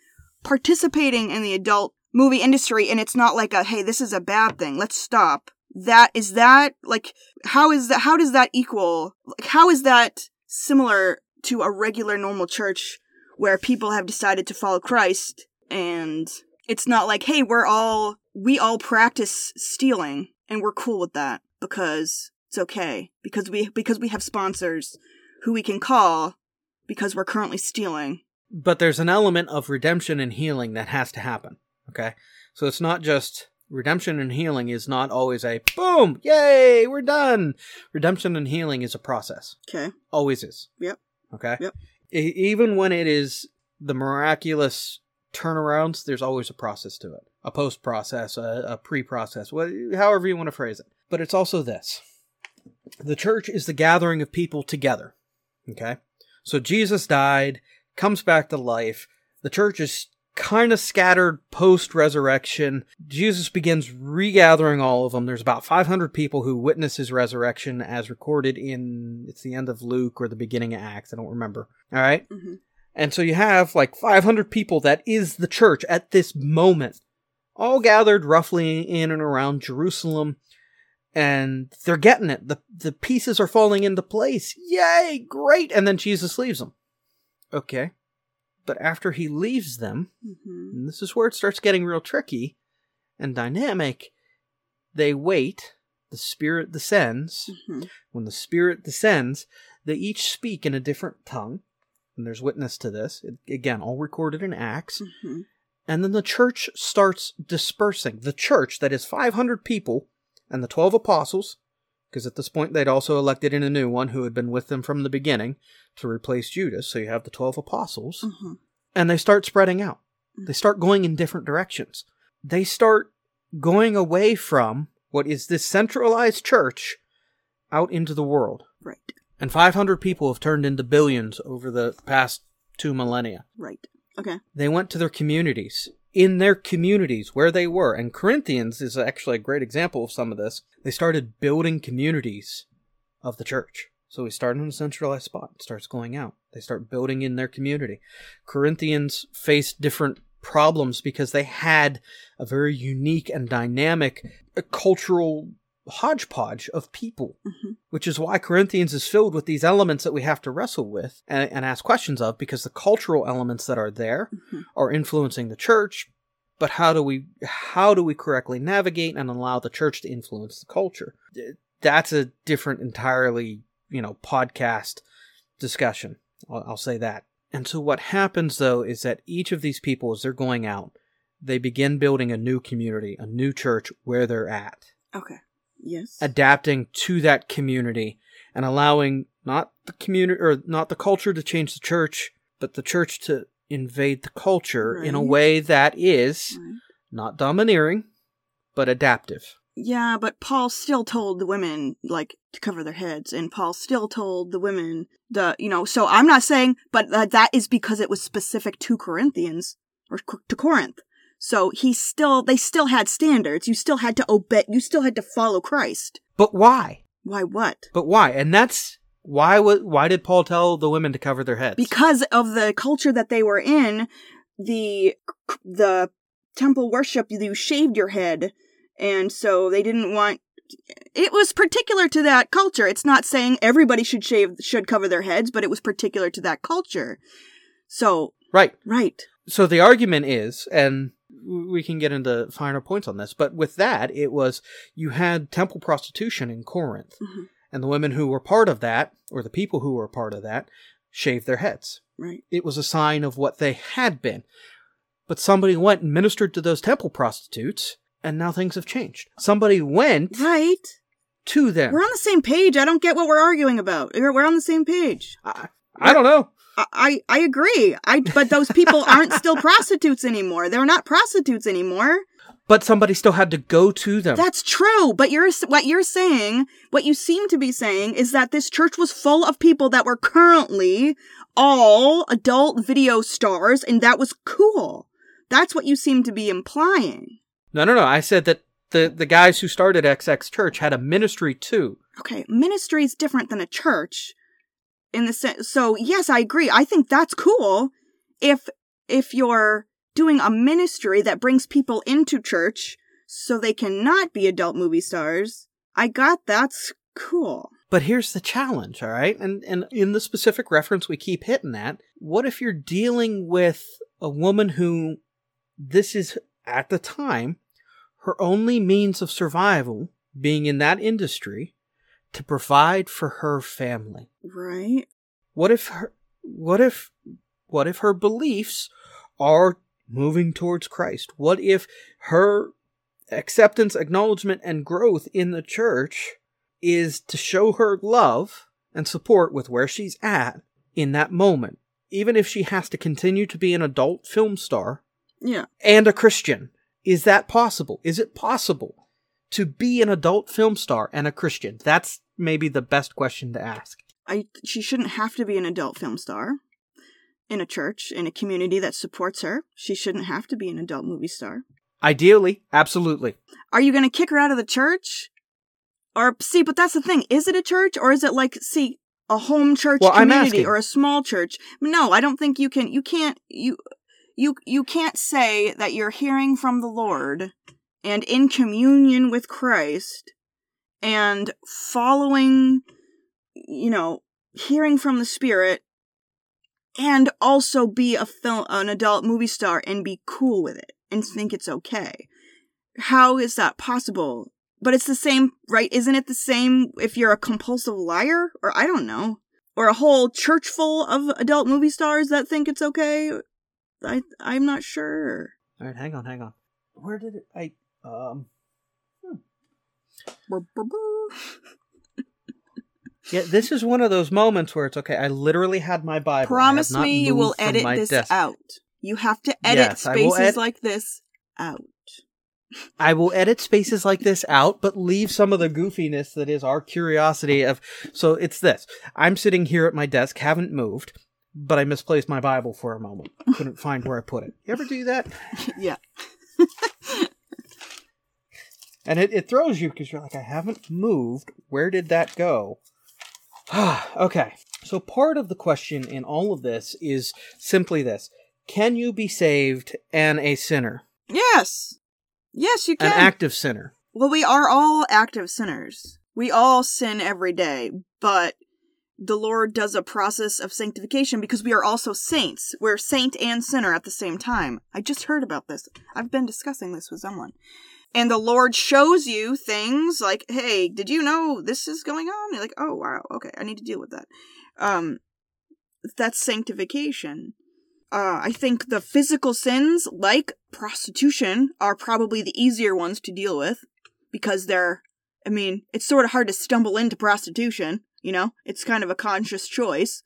participating in the adult movie industry, and it's not like a hey, this is a bad thing, let's stop. That is that like how is that? How does that equal? Like, how is that similar to a regular normal church where people have decided to follow Christ and it's not like, hey, we're all, we all practice stealing and we're cool with that because it's okay. Because we, because we have sponsors who we can call because we're currently stealing. But there's an element of redemption and healing that has to happen. Okay? So it's not just redemption and healing is not always a boom, yay, we're done. Redemption and healing is a process. Okay. Always is. Yep. Okay? Yep. Even when it is the miraculous turnarounds, there's always a process to it. A post process, a, a pre process, however you want to phrase it. But it's also this the church is the gathering of people together. Okay? So Jesus died, comes back to life. The church is kind of scattered post resurrection. Jesus begins regathering all of them. There's about 500 people who witness his resurrection as recorded in, it's the end of Luke or the beginning of Acts. I don't remember. All right? Mhm. And so you have like 500 people that is the church at this moment, all gathered roughly in and around Jerusalem. And they're getting it. The, the pieces are falling into place. Yay! Great! And then Jesus leaves them. Okay. But after he leaves them, Mhm. and this is where it starts getting real tricky and dynamic. They wait. The Spirit descends. Mhm. When the Spirit descends, they each speak in a different tongue. And there's witness to this. It- again, all recorded in Acts. Mhm. And then the church starts dispersing. The church, that is 500 people, and the 12 apostles, because at this point they'd also elected in a new one who had been with them from the beginning to replace Judas. So you have the 12 apostles Mhm. and they start spreading out. They start going in different directions. They start going away from what is this centralized church out into the world. Right. And 500 people have turned into billions over the past two millennia. Right. Okay. They went to their communities. In their communities where they were, and Corinthians is actually a great example of some of this, they started building communities of the church. So we start in a centralized spot, it starts going out. They start building in their community. Corinthians faced different problems because they had a very unique and dynamic uh, cultural hodgepodge of people, Mhm. which is why Corinthians is filled with these elements that we have to wrestle with and, and ask questions of because the cultural elements that are there Mhm. are influencing the church. But how do we how do we correctly navigate and allow the church to influence the culture? That's a different, entirely you know podcast discussion. I'll, I'll say that. And so what happens though is that each of these people, as they're going out, they begin building a new community, a new church where they're at Okay. Yes. adapting to that community and allowing not the community or not the culture to change the church, but the church to invade the culture in a way that is Right. not domineering, but adaptive. Yeah, but Paul still told the women like to cover their heads, and Paul still told the women the you know. So I'm not saying, but uh, that is because it was specific to Corinthians or to Corinth. So he still, they still had standards. You still had to obey. You still had to follow Christ. But why? Why? What? But why? And that's why. Why did Paul tell the women to cover their heads? Because of the culture that they were in, the the temple worship you shaved your head, and so they didn't want. It was particular to that culture. It's not saying everybody should shave should cover their heads, but it was particular to that culture. So right. right, So the argument is, and we can get into finer points on this, but with that, it was you had temple prostitution in Corinth, Mhm. and the women who were part of that, or the people who were part of that, shaved their heads. right, It was a sign of what they had been. But somebody went and ministered to those temple prostitutes, and now things have changed. Somebody went right. to them. We're on the same page. I don't get what we're arguing about. We're we're on the same page. I, I don't know. I, I agree. I but those people aren't still prostitutes anymore. They're not prostitutes anymore. But somebody still had to go to them. That's true, but you're what you're saying, what you seem to be saying is that this church was full of people that were currently all adult video stars and that was cool. That's what you seem to be implying. no, no, no. I said that the, the guys who started XX Church had a ministry too. Okay, ministry is different than a church in the sense so yes, I agree. I think that's cool if if you're doing a ministry that brings people into church so they cannot be adult movie stars. I got that's cool. But here's the challenge, all right? And and in the specific reference we keep hitting that, what if you're dealing with a woman who this is at the time her only means of survival being in that industry to provide for her family? Right? What if her what if what if her beliefs are moving towards Christ? What if her acceptance, acknowledgement, and growth in the church is to show her love and support with where she's at in that moment, even if she has to continue to be an adult film star Yeah. and a Christian, is that possible? Is it possible to be an adult film star and a Christian? That's maybe the best question to ask. I she shouldn't have to be an adult film star in a church in a community that supports her. She shouldn't have to be an adult movie star. Ideally, absolutely. Are you going to kick her out of the church? Or see, but that's the thing. Is it a church or is it like see a home church Well, community or a small church? No, I don't think you can you can't you you you can't say that you're hearing from the Lord and in communion with Christ and following you know, hearing from the spirit and also be a film an adult movie star and be cool with it and think it's okay. How is that possible? But it's the same, right? Isn't it the same if you're a compulsive liar? Or I don't know. Or a whole church full of adult movie stars that think it's okay? I I'm not sure. All right, hang on, hang on. Where did it? I um. Yeah, this is one of those moments where it's okay. I literally had my Bible. Promise me you will edit this desk. out. You have to edit Yes, spaces ed- like this out. I will edit spaces like this out, but leave some of the goofiness that is our curiosity of. So it's this: I'm sitting here at my desk, haven't moved, but I misplaced my Bible for a moment. Couldn't find where I put it. You ever do that? yeah. And it, it throws you because you're like, I haven't moved. Where did that go? okay. So part of the question in all of this is simply this Can you be saved and a sinner? Yes. Yes, you can. An active sinner. well, we are all active sinners. We all sin every day, but the Lord does a process of sanctification because we are also saints. We're saint and sinner at the same time. I just heard about this. I've been discussing this with someone. And the Lord shows you things like, hey, did you know this is going on? You're like, oh, wow, okay, I need to deal with that. Um, that's sanctification. Uh, I think the physical sins, like prostitution, are probably the easier ones to deal with because they're, I mean, it's sort of hard to stumble into prostitution, you know? It's kind of a conscious choice.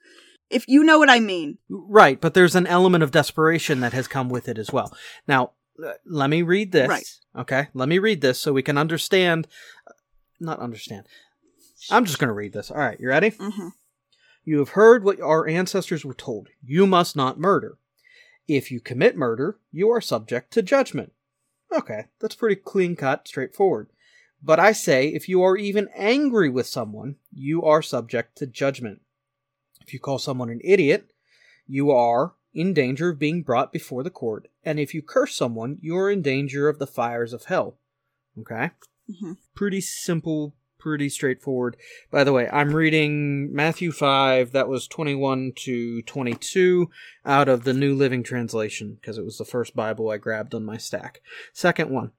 If you know what I mean. Right, but there's an element of desperation that has come with it as well. Now, let me read this. Right. Okay, let me read this so we can understand. Not understand. I'm just going to read this. All right, you ready? hmm You have heard what our ancestors were told. You must not murder. If you commit murder, you are subject to judgment. Okay, that's pretty clean cut, straightforward. But I say, if you are even angry with someone, you are subject to judgment. If you call someone an idiot, you are in danger of being brought before the court. And if you curse someone, you are in danger of the fires of hell. Okay? hmm pretty simple, pretty straightforward. By the way, I'm reading Matthew 5, that was 21 to 22, out of the New Living Translation, because it was the first Bible I grabbed on my stack. Second one,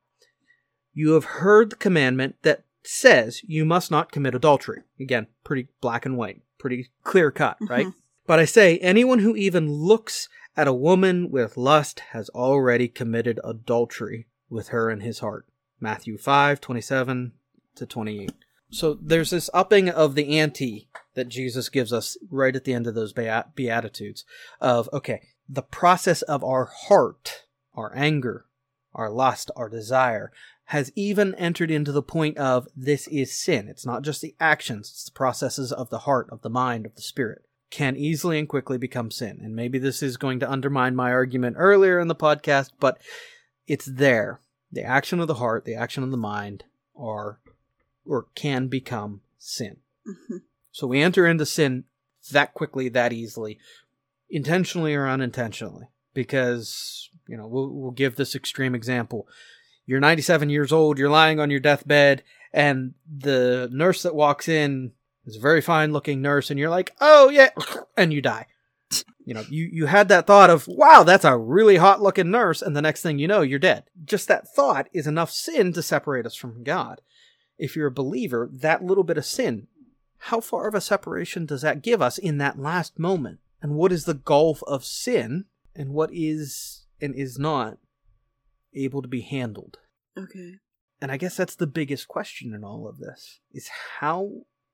you have heard the commandment that says you must not commit adultery. Again, pretty black and white, pretty clear cut, right? But I say, anyone who even looks at a woman with lust has already committed adultery with her in his heart. Matthew 5, 27 to 28. So there's this upping of the ante that Jesus gives us right at the end of those Beatitudes of, okay, the process of our heart, our anger, our lust, our desire, has even entered into the point of this is sin. It's not just the actions, it's the processes of the heart, of the mind, of the spirit. Can easily and quickly become sin. And maybe this is going to undermine my argument earlier in the podcast, but it's there. The action of the heart, the action of the mind are or can become sin. hmm So we enter into sin that quickly, that easily, intentionally or unintentionally. Because, you know, we'll, we'll give this extreme example. You're 97 years old, you're lying on your deathbed, and the nurse that walks in is a very fine looking nurse, and you're like, oh yeah, and you die. You know, you, you had that thought of, wow, that's a really hot looking nurse, and the next thing you know, you're dead. Just that thought is enough sin to separate us from God. If you're a believer, that little bit of sin, how far of a separation does that give us in that last moment? And what is the gulf of sin, and what is and is not able to be handled? Okay. And I guess that's the biggest question in all of this is how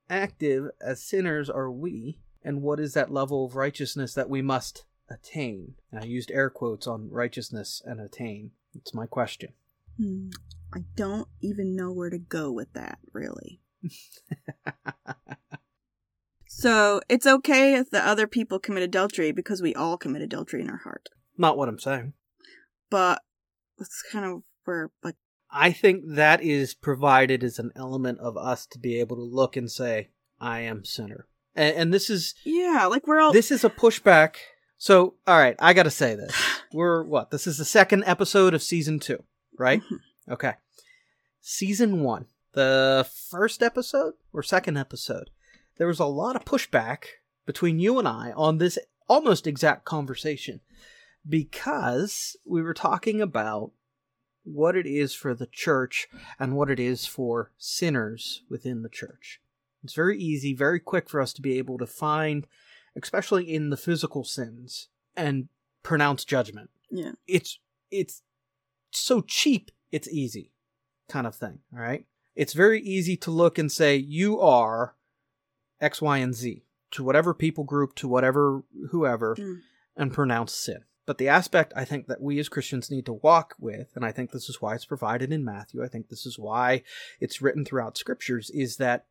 active as sinners are we and what is that level of righteousness that we must attain? And I used air quotes on righteousness and attain. It's my question. Hmm. I don't even know where to go with that, really. so it's okay if the other people commit adultery because we all commit adultery in our heart. Not what I'm saying. But it's kind of where, like, I think that is provided as an element of us to be able to look and say, I am sinner. And, and this is yeah, like we're all. this is a pushback. So, all right, I got to say this. We're what? This is the second episode of season 2, right? Mhm. Okay. Season 1. The first episode or second episode, there was a lot of pushback between you and I on this almost exact conversation because we were talking about what it is for the church and what it is for sinners within the church. It's very easy, very quick for us to be able to find, especially in the physical sins, and pronounce judgment. yeah. It's it's so cheap, it's easy, kind of thing. All right, it's very easy to look and say you are X, Y, and Z to whatever people group, to whatever whoever, Mm. and pronounce sin. But the aspect I think that we as Christians need to walk with, and I think this is why it's provided in Matthew, I think this is why it's written throughout scriptures, is that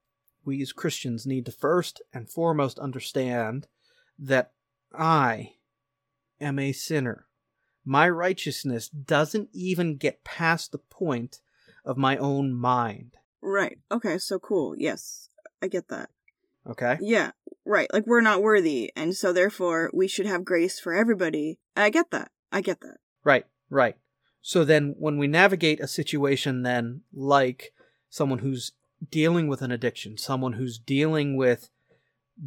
we as Christians need to first and foremost understand that I am a sinner. My righteousness doesn't even get past the point of my own mind. Right. Okay, so cool. Yes. I get that. Okay? Yeah. Right. Like we're not worthy, and so therefore we should have grace for everybody. I get that. I get that. Right, right. So then when we navigate a situation then like someone who's dealing with an addiction, someone who's dealing with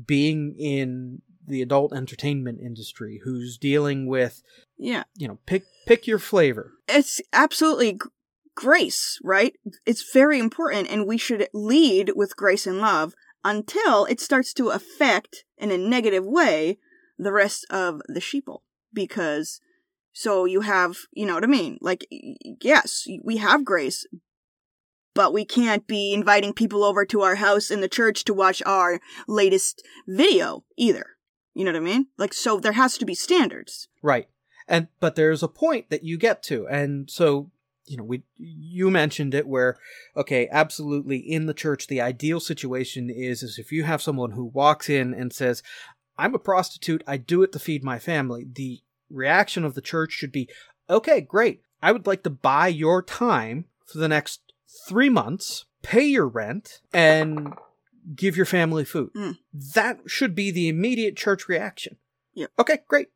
being in the adult entertainment industry, who's dealing with, Yeah. you know, pick pick your flavor. It's absolutely g- grace, right? It's very important, and we should lead with grace and love until it starts to affect in a negative way the rest of the sheeple. Because, so you have, you know what I mean? Like, yes, we have grace, but we can't be inviting people over to our house in the church to watch our latest video either. You know what I mean? Like, so there has to be standards. Right. And but there's a point that you get to. And so, you know, we you mentioned it where okay, absolutely in the church the ideal situation is is if you have someone who walks in and says, "I'm a prostitute, I do it to feed my family." The reaction of the church should be, "Okay, great. I would like to buy your time for the next 3 months, pay your rent, and give your family food." Mm. That should be the immediate church reaction. Yep. Okay, great.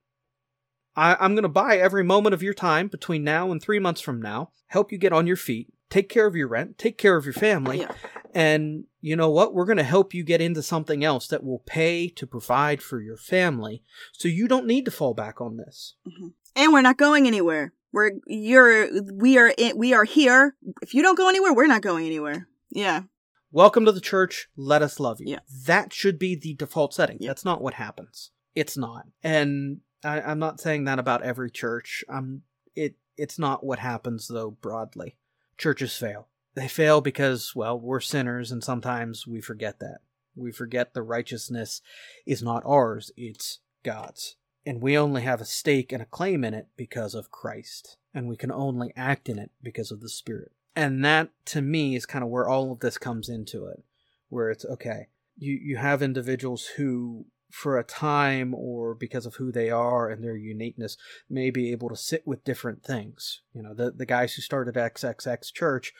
I, I'm going to buy every moment of your time between now and three months from now, help you get on your feet, take care of your rent, take care of your family, Yeah. and you know what? We're going to help you get into something else that will pay to provide for your family so you don't need to fall back on this. Mm-hmm. and we're not going anywhere. We're you're we are in, we are here. If you don't go anywhere, we're not going anywhere. Yeah, Welcome to the church. Let us love you. Yeah. That should be the default setting. Yeah. That's not what happens. It's not. And I, I'm not saying that about every church. Um, it it's not what happens though broadly. Churches fail. They fail because well we're sinners, and sometimes we forget that. We forget the righteousness is not ours; it's God's, and we only have a stake and a claim in it because of Christ, and we can only act in it because of the Spirit. And that to me is kind of where all of this comes into it, where it's okay. You you have individuals who for a time or because of who they are and their uniqueness may be able to sit with different things. You know, the the guys who started XXX Church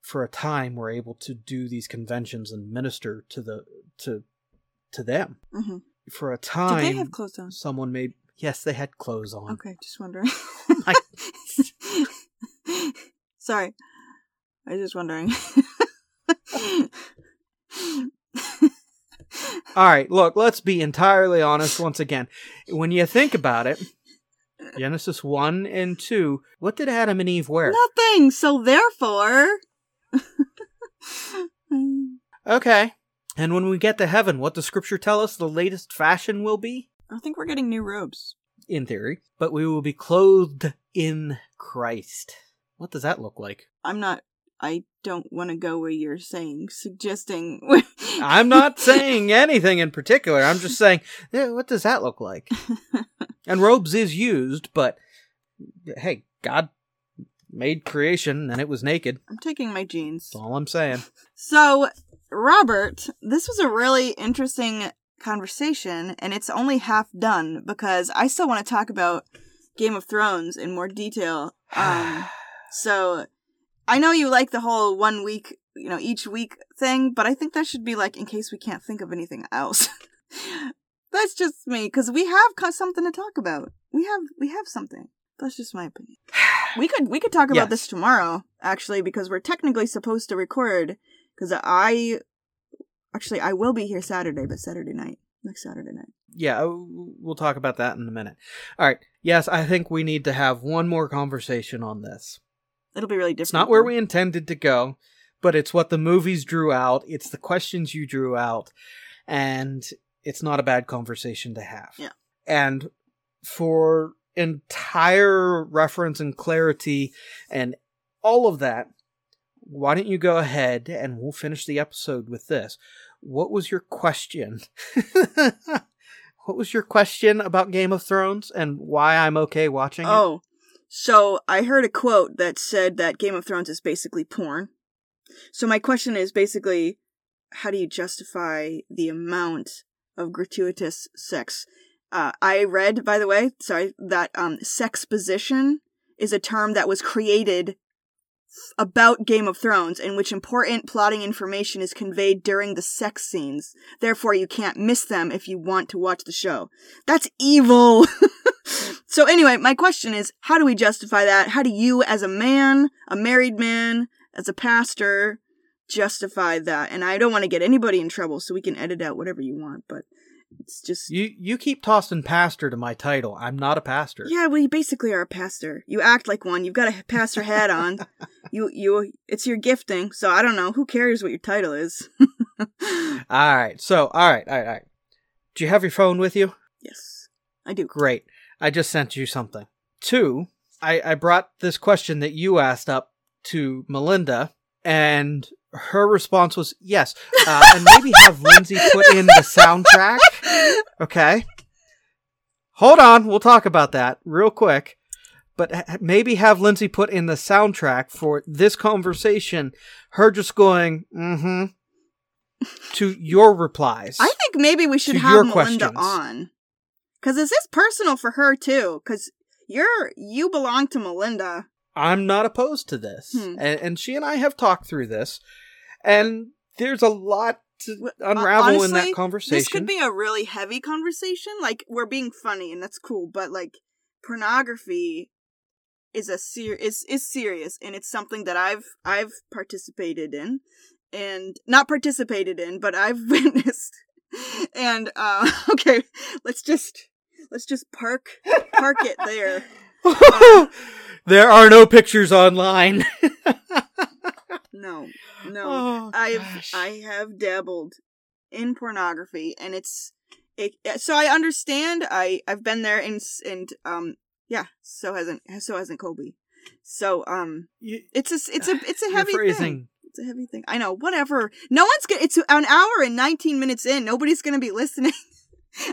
for a time were able to do these conventions and minister to the to to them. hmm For a time Did they have clothes on? someone may yes, they had clothes on. Okay, just wondering. I- Sorry, I was just wondering. All right, look, let's be entirely honest once again. When you think about it, Genesis 1 and 2, what did Adam and Eve wear? Nothing. So therefore, Okay. And when we get to heaven, what does scripture tell us the latest fashion will be? I think we're getting new robes. In theory. But we will be clothed in Christ. What does that look like? I'm not. I don't want to go where you're saying, suggesting I'm not saying anything in particular. I'm just saying, eh, what does that look like? and robes is used, but hey, God made creation and it was naked. I'm taking my jeans. That's all I'm saying. So, Robert, this was a really interesting conversation, and it's only half done because I still want to talk about Game of Thrones in more detail. Um, so, I know you like the whole one week, you know, each week thing, but I think that should be like in case we can't think of anything else. That's just me because we have something to talk about. We have we have something. That's just my opinion. We could we could talk about Yes. this tomorrow actually because we're technically supposed to record because I actually I will be here Saturday, but Saturday night next Saturday night. Yeah, uh, we'll talk about that in a minute. All right. Yes, I think we need to have one more conversation on this. It'll be really different. It's not where we intended to go, but it's what the movies drew out. It's the questions you drew out, and it's not a bad conversation to have. Yeah. And for entire reference and clarity and all of that, why don't you go ahead and we'll finish the episode with this. What was your question? what was your question about Game of Thrones and why I'm okay watching it? Oh, So I heard a quote that said that Game of Thrones is basically porn. So my question is basically, how do you justify the amount of gratuitous sex? Uh, I read, by the way, sorry, that um, sexposition is a term that was created about Game of Thrones in which important plotting information is conveyed during the sex scenes. Therefore, you can't miss them if you want to watch the show. That's evil. so anyway, my question is, how do we justify that? How do you, as a man, a married man, as a pastor, justify that? And I don't want to get anybody in trouble, so we can edit out whatever you want, but it's just. You you keep tossing pastor to my title. I'm not a pastor. Yeah, well, you basically are a pastor. You act like one. You've got a pastor hat on. you, you, it's your gifting. So I don't know. Who cares what your title is? All right. So, all right, all right, all right. Do you have your phone with you? yes, I do. Great. I just sent you something. Two, I, I brought this question that you asked up to Melinda, and her response was yes. Uh, and maybe have Lindsay put in the soundtrack. Okay. Hold on. We'll talk about that real quick. But ha- maybe have Lindsay put in the soundtrack for this conversation, her just going, mm hmm, to your replies. I think maybe we should To have your Melinda questions. on. Cause this is personal for her too. Cause you're, you belong to Melinda. I'm not opposed to this. Hmm. And, and she and I have talked through this. And there's a lot to W- unravel in that conversation. This could be a really heavy conversation. Like we're being funny and that's cool, but like pornography is a ser- is is serious and it's something that I've I've participated in and not participated in, but I've witnessed. And uh okay, let's just let's just park park it there. there are no pictures online. No. No. Oh, I've gosh. I have dabbled in pornography, and it's it. So I understand. I I've been there, and and um yeah. So hasn't so hasn't Kobe. So um, You- it's a it's a it's a heavy thing. It's a heavy thing. I know. Whatever. No one's gonna. It's an hour and nineteen minutes in. Nobody's gonna be listening.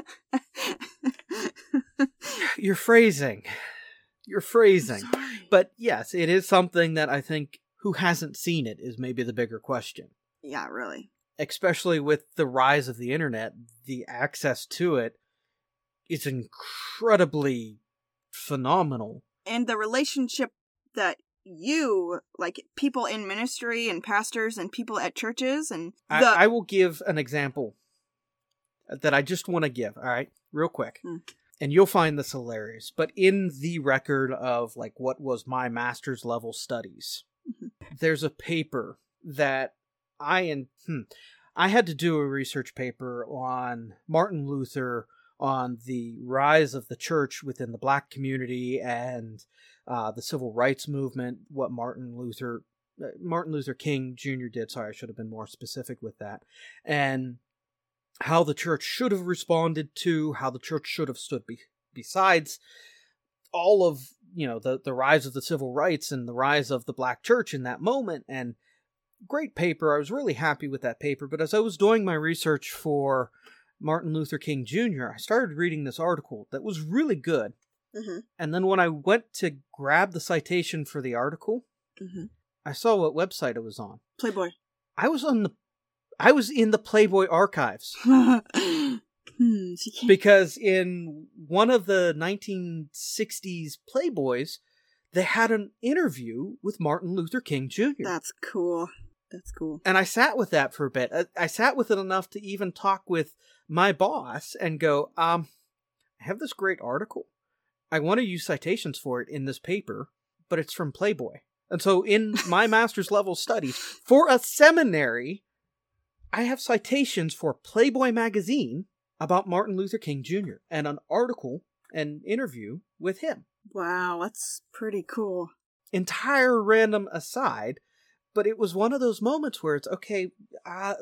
Your phrasing. Your phrasing. But yes, it is something that I think who hasn't seen it is maybe the bigger question. yeah, really. especially with the rise of the internet, the access to it is incredibly phenomenal. and the relationship that you like people in ministry and pastors and people at churches and the I, I will give an example that I just want to give, all right, real quick. Hmm. And you'll find this hilarious. But in the record of like what was my master's level studies, Mhm. there's a paper that I and hmm, I had to do a research paper on Martin Luther on the rise of the church within the black community and uh, the civil rights movement. What Martin Luther uh, Martin Luther King Jr. did. Sorry, I should have been more specific with that. And how the church should have responded to, how the church should have stood be- besides all of you know the the rise of the civil rights and the rise of the black church in that moment and great paper. I was really happy with that paper. But as I was doing my research for Martin Luther King Jr., I started reading this article that was really good. Mm-hmm. And then when I went to grab the citation for the article, Mm-hmm. I saw what website it was on. Playboy. I was on the I was in the Playboy archives hmm, because in one of the 1960s Playboys, they had an interview with Martin Luther King Jr. That's cool. That's cool. and I sat with that for a bit. I, I sat with it enough to even talk with my boss and go, um, I have this great article. I want to use citations for it in this paper, but it's from Playboy. And so in my master's level studies for a seminary, I have citations for Playboy magazine about Martin Luther King Jr. and an article and interview with him. Wow, that's pretty cool. Entire random aside, but it was one of those moments where it's okay, uh.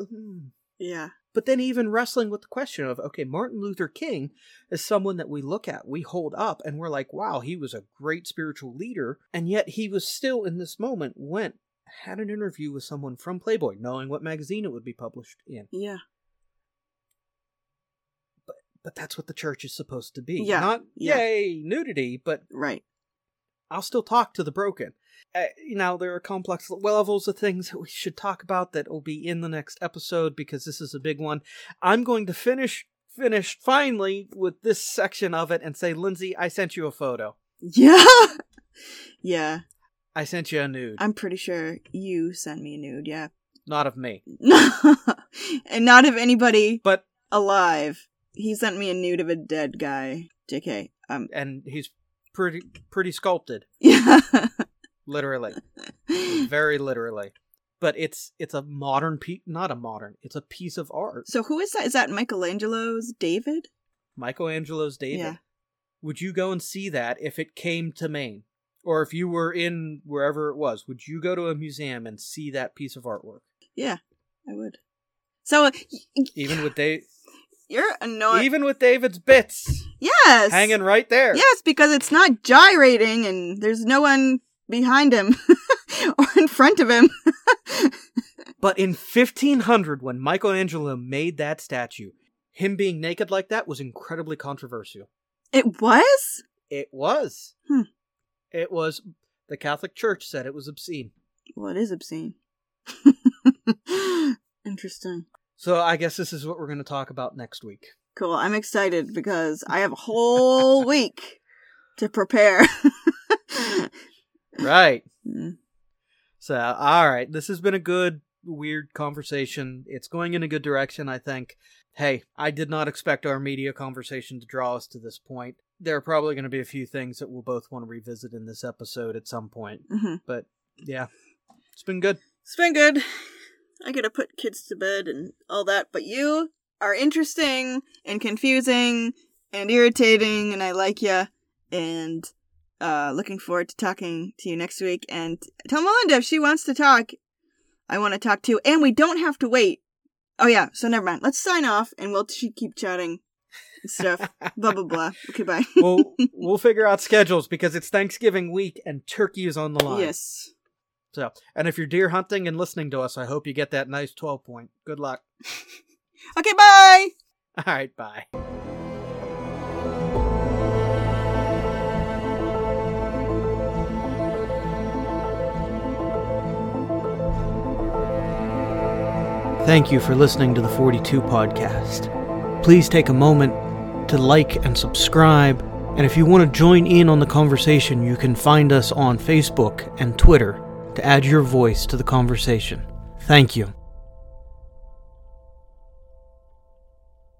Yeah. but then even wrestling with the question of okay, Martin Luther King is someone that we look at, we hold up, and we're like, wow, he was a great spiritual leader, and yet he was still in this moment went had an interview with someone from Playboy, knowing what magazine it would be published in. Yeah. But but that's what the church is supposed to be. Yeah, Not yeah. yay nudity, but Right. I'll still talk to the broken. Uh, you know, there are complex levels of things that we should talk about that will be in the next episode because this is a big one. I'm going to finish finish finally with this section of it and say, Lindsay, I sent you a photo. Yeah. yeah. I sent you a nude, I'm pretty sure you sent me a nude. Yeah. not of me, and not of anybody but alive. He sent me a nude of a dead guy. JK. Um. and he's pretty pretty sculpted, Yeah. literally, very literally. But it's it's a modern piece, not a modern. It's a piece of art. so who is that? Is that Michelangelo's David? Michelangelo's David. Yeah. Would you go and see that if it came to Maine? Or if you were in wherever it was, would you go to a museum and see that piece of artwork? Yeah, I would. So Even with Dave you're annoying. even with David's bits yes. hanging right there. Yes, because it's not gyrating and there's no one behind him or in front of him. But in 1500 when Michelangelo made that statue, him being naked like that was incredibly controversial. It was? It was. Hmm. It was the Catholic Church said it was obscene. Well, it is obscene. Interesting. So I guess this is what we're going to talk about next week. Cool. I'm excited because I have a whole week to prepare. Right. Mm. So, all right, this has been a good, weird conversation. It's going in a good direction, I think. Hey, I did not expect our media conversation to draw us to this point. There are probably going to be a few things that we'll both want to revisit in this episode at some point. hmm But yeah, it's been good. It's been good. I gotta put kids to bed and all that, but you are interesting and confusing and irritating, and I like you. And uh, looking forward to talking to you next week. And tell Melinda if she wants to talk, I want to talk too. And we don't have to wait. Oh yeah, so never mind. Let's sign off, and we'll keep chatting stuff. blah blah blah. Okay, bye. we'll we'll figure out schedules because it's Thanksgiving week and turkey is on the line. yes. So, and if you're deer hunting and listening to us, I hope you get that nice 12 point. Good luck. Okay, bye. All right, bye. Thank you for listening to the 42 podcast. Please take a moment to like and subscribe. And if you want to join in on the conversation, you can find us on Facebook and Twitter to add your voice to the conversation. Thank you.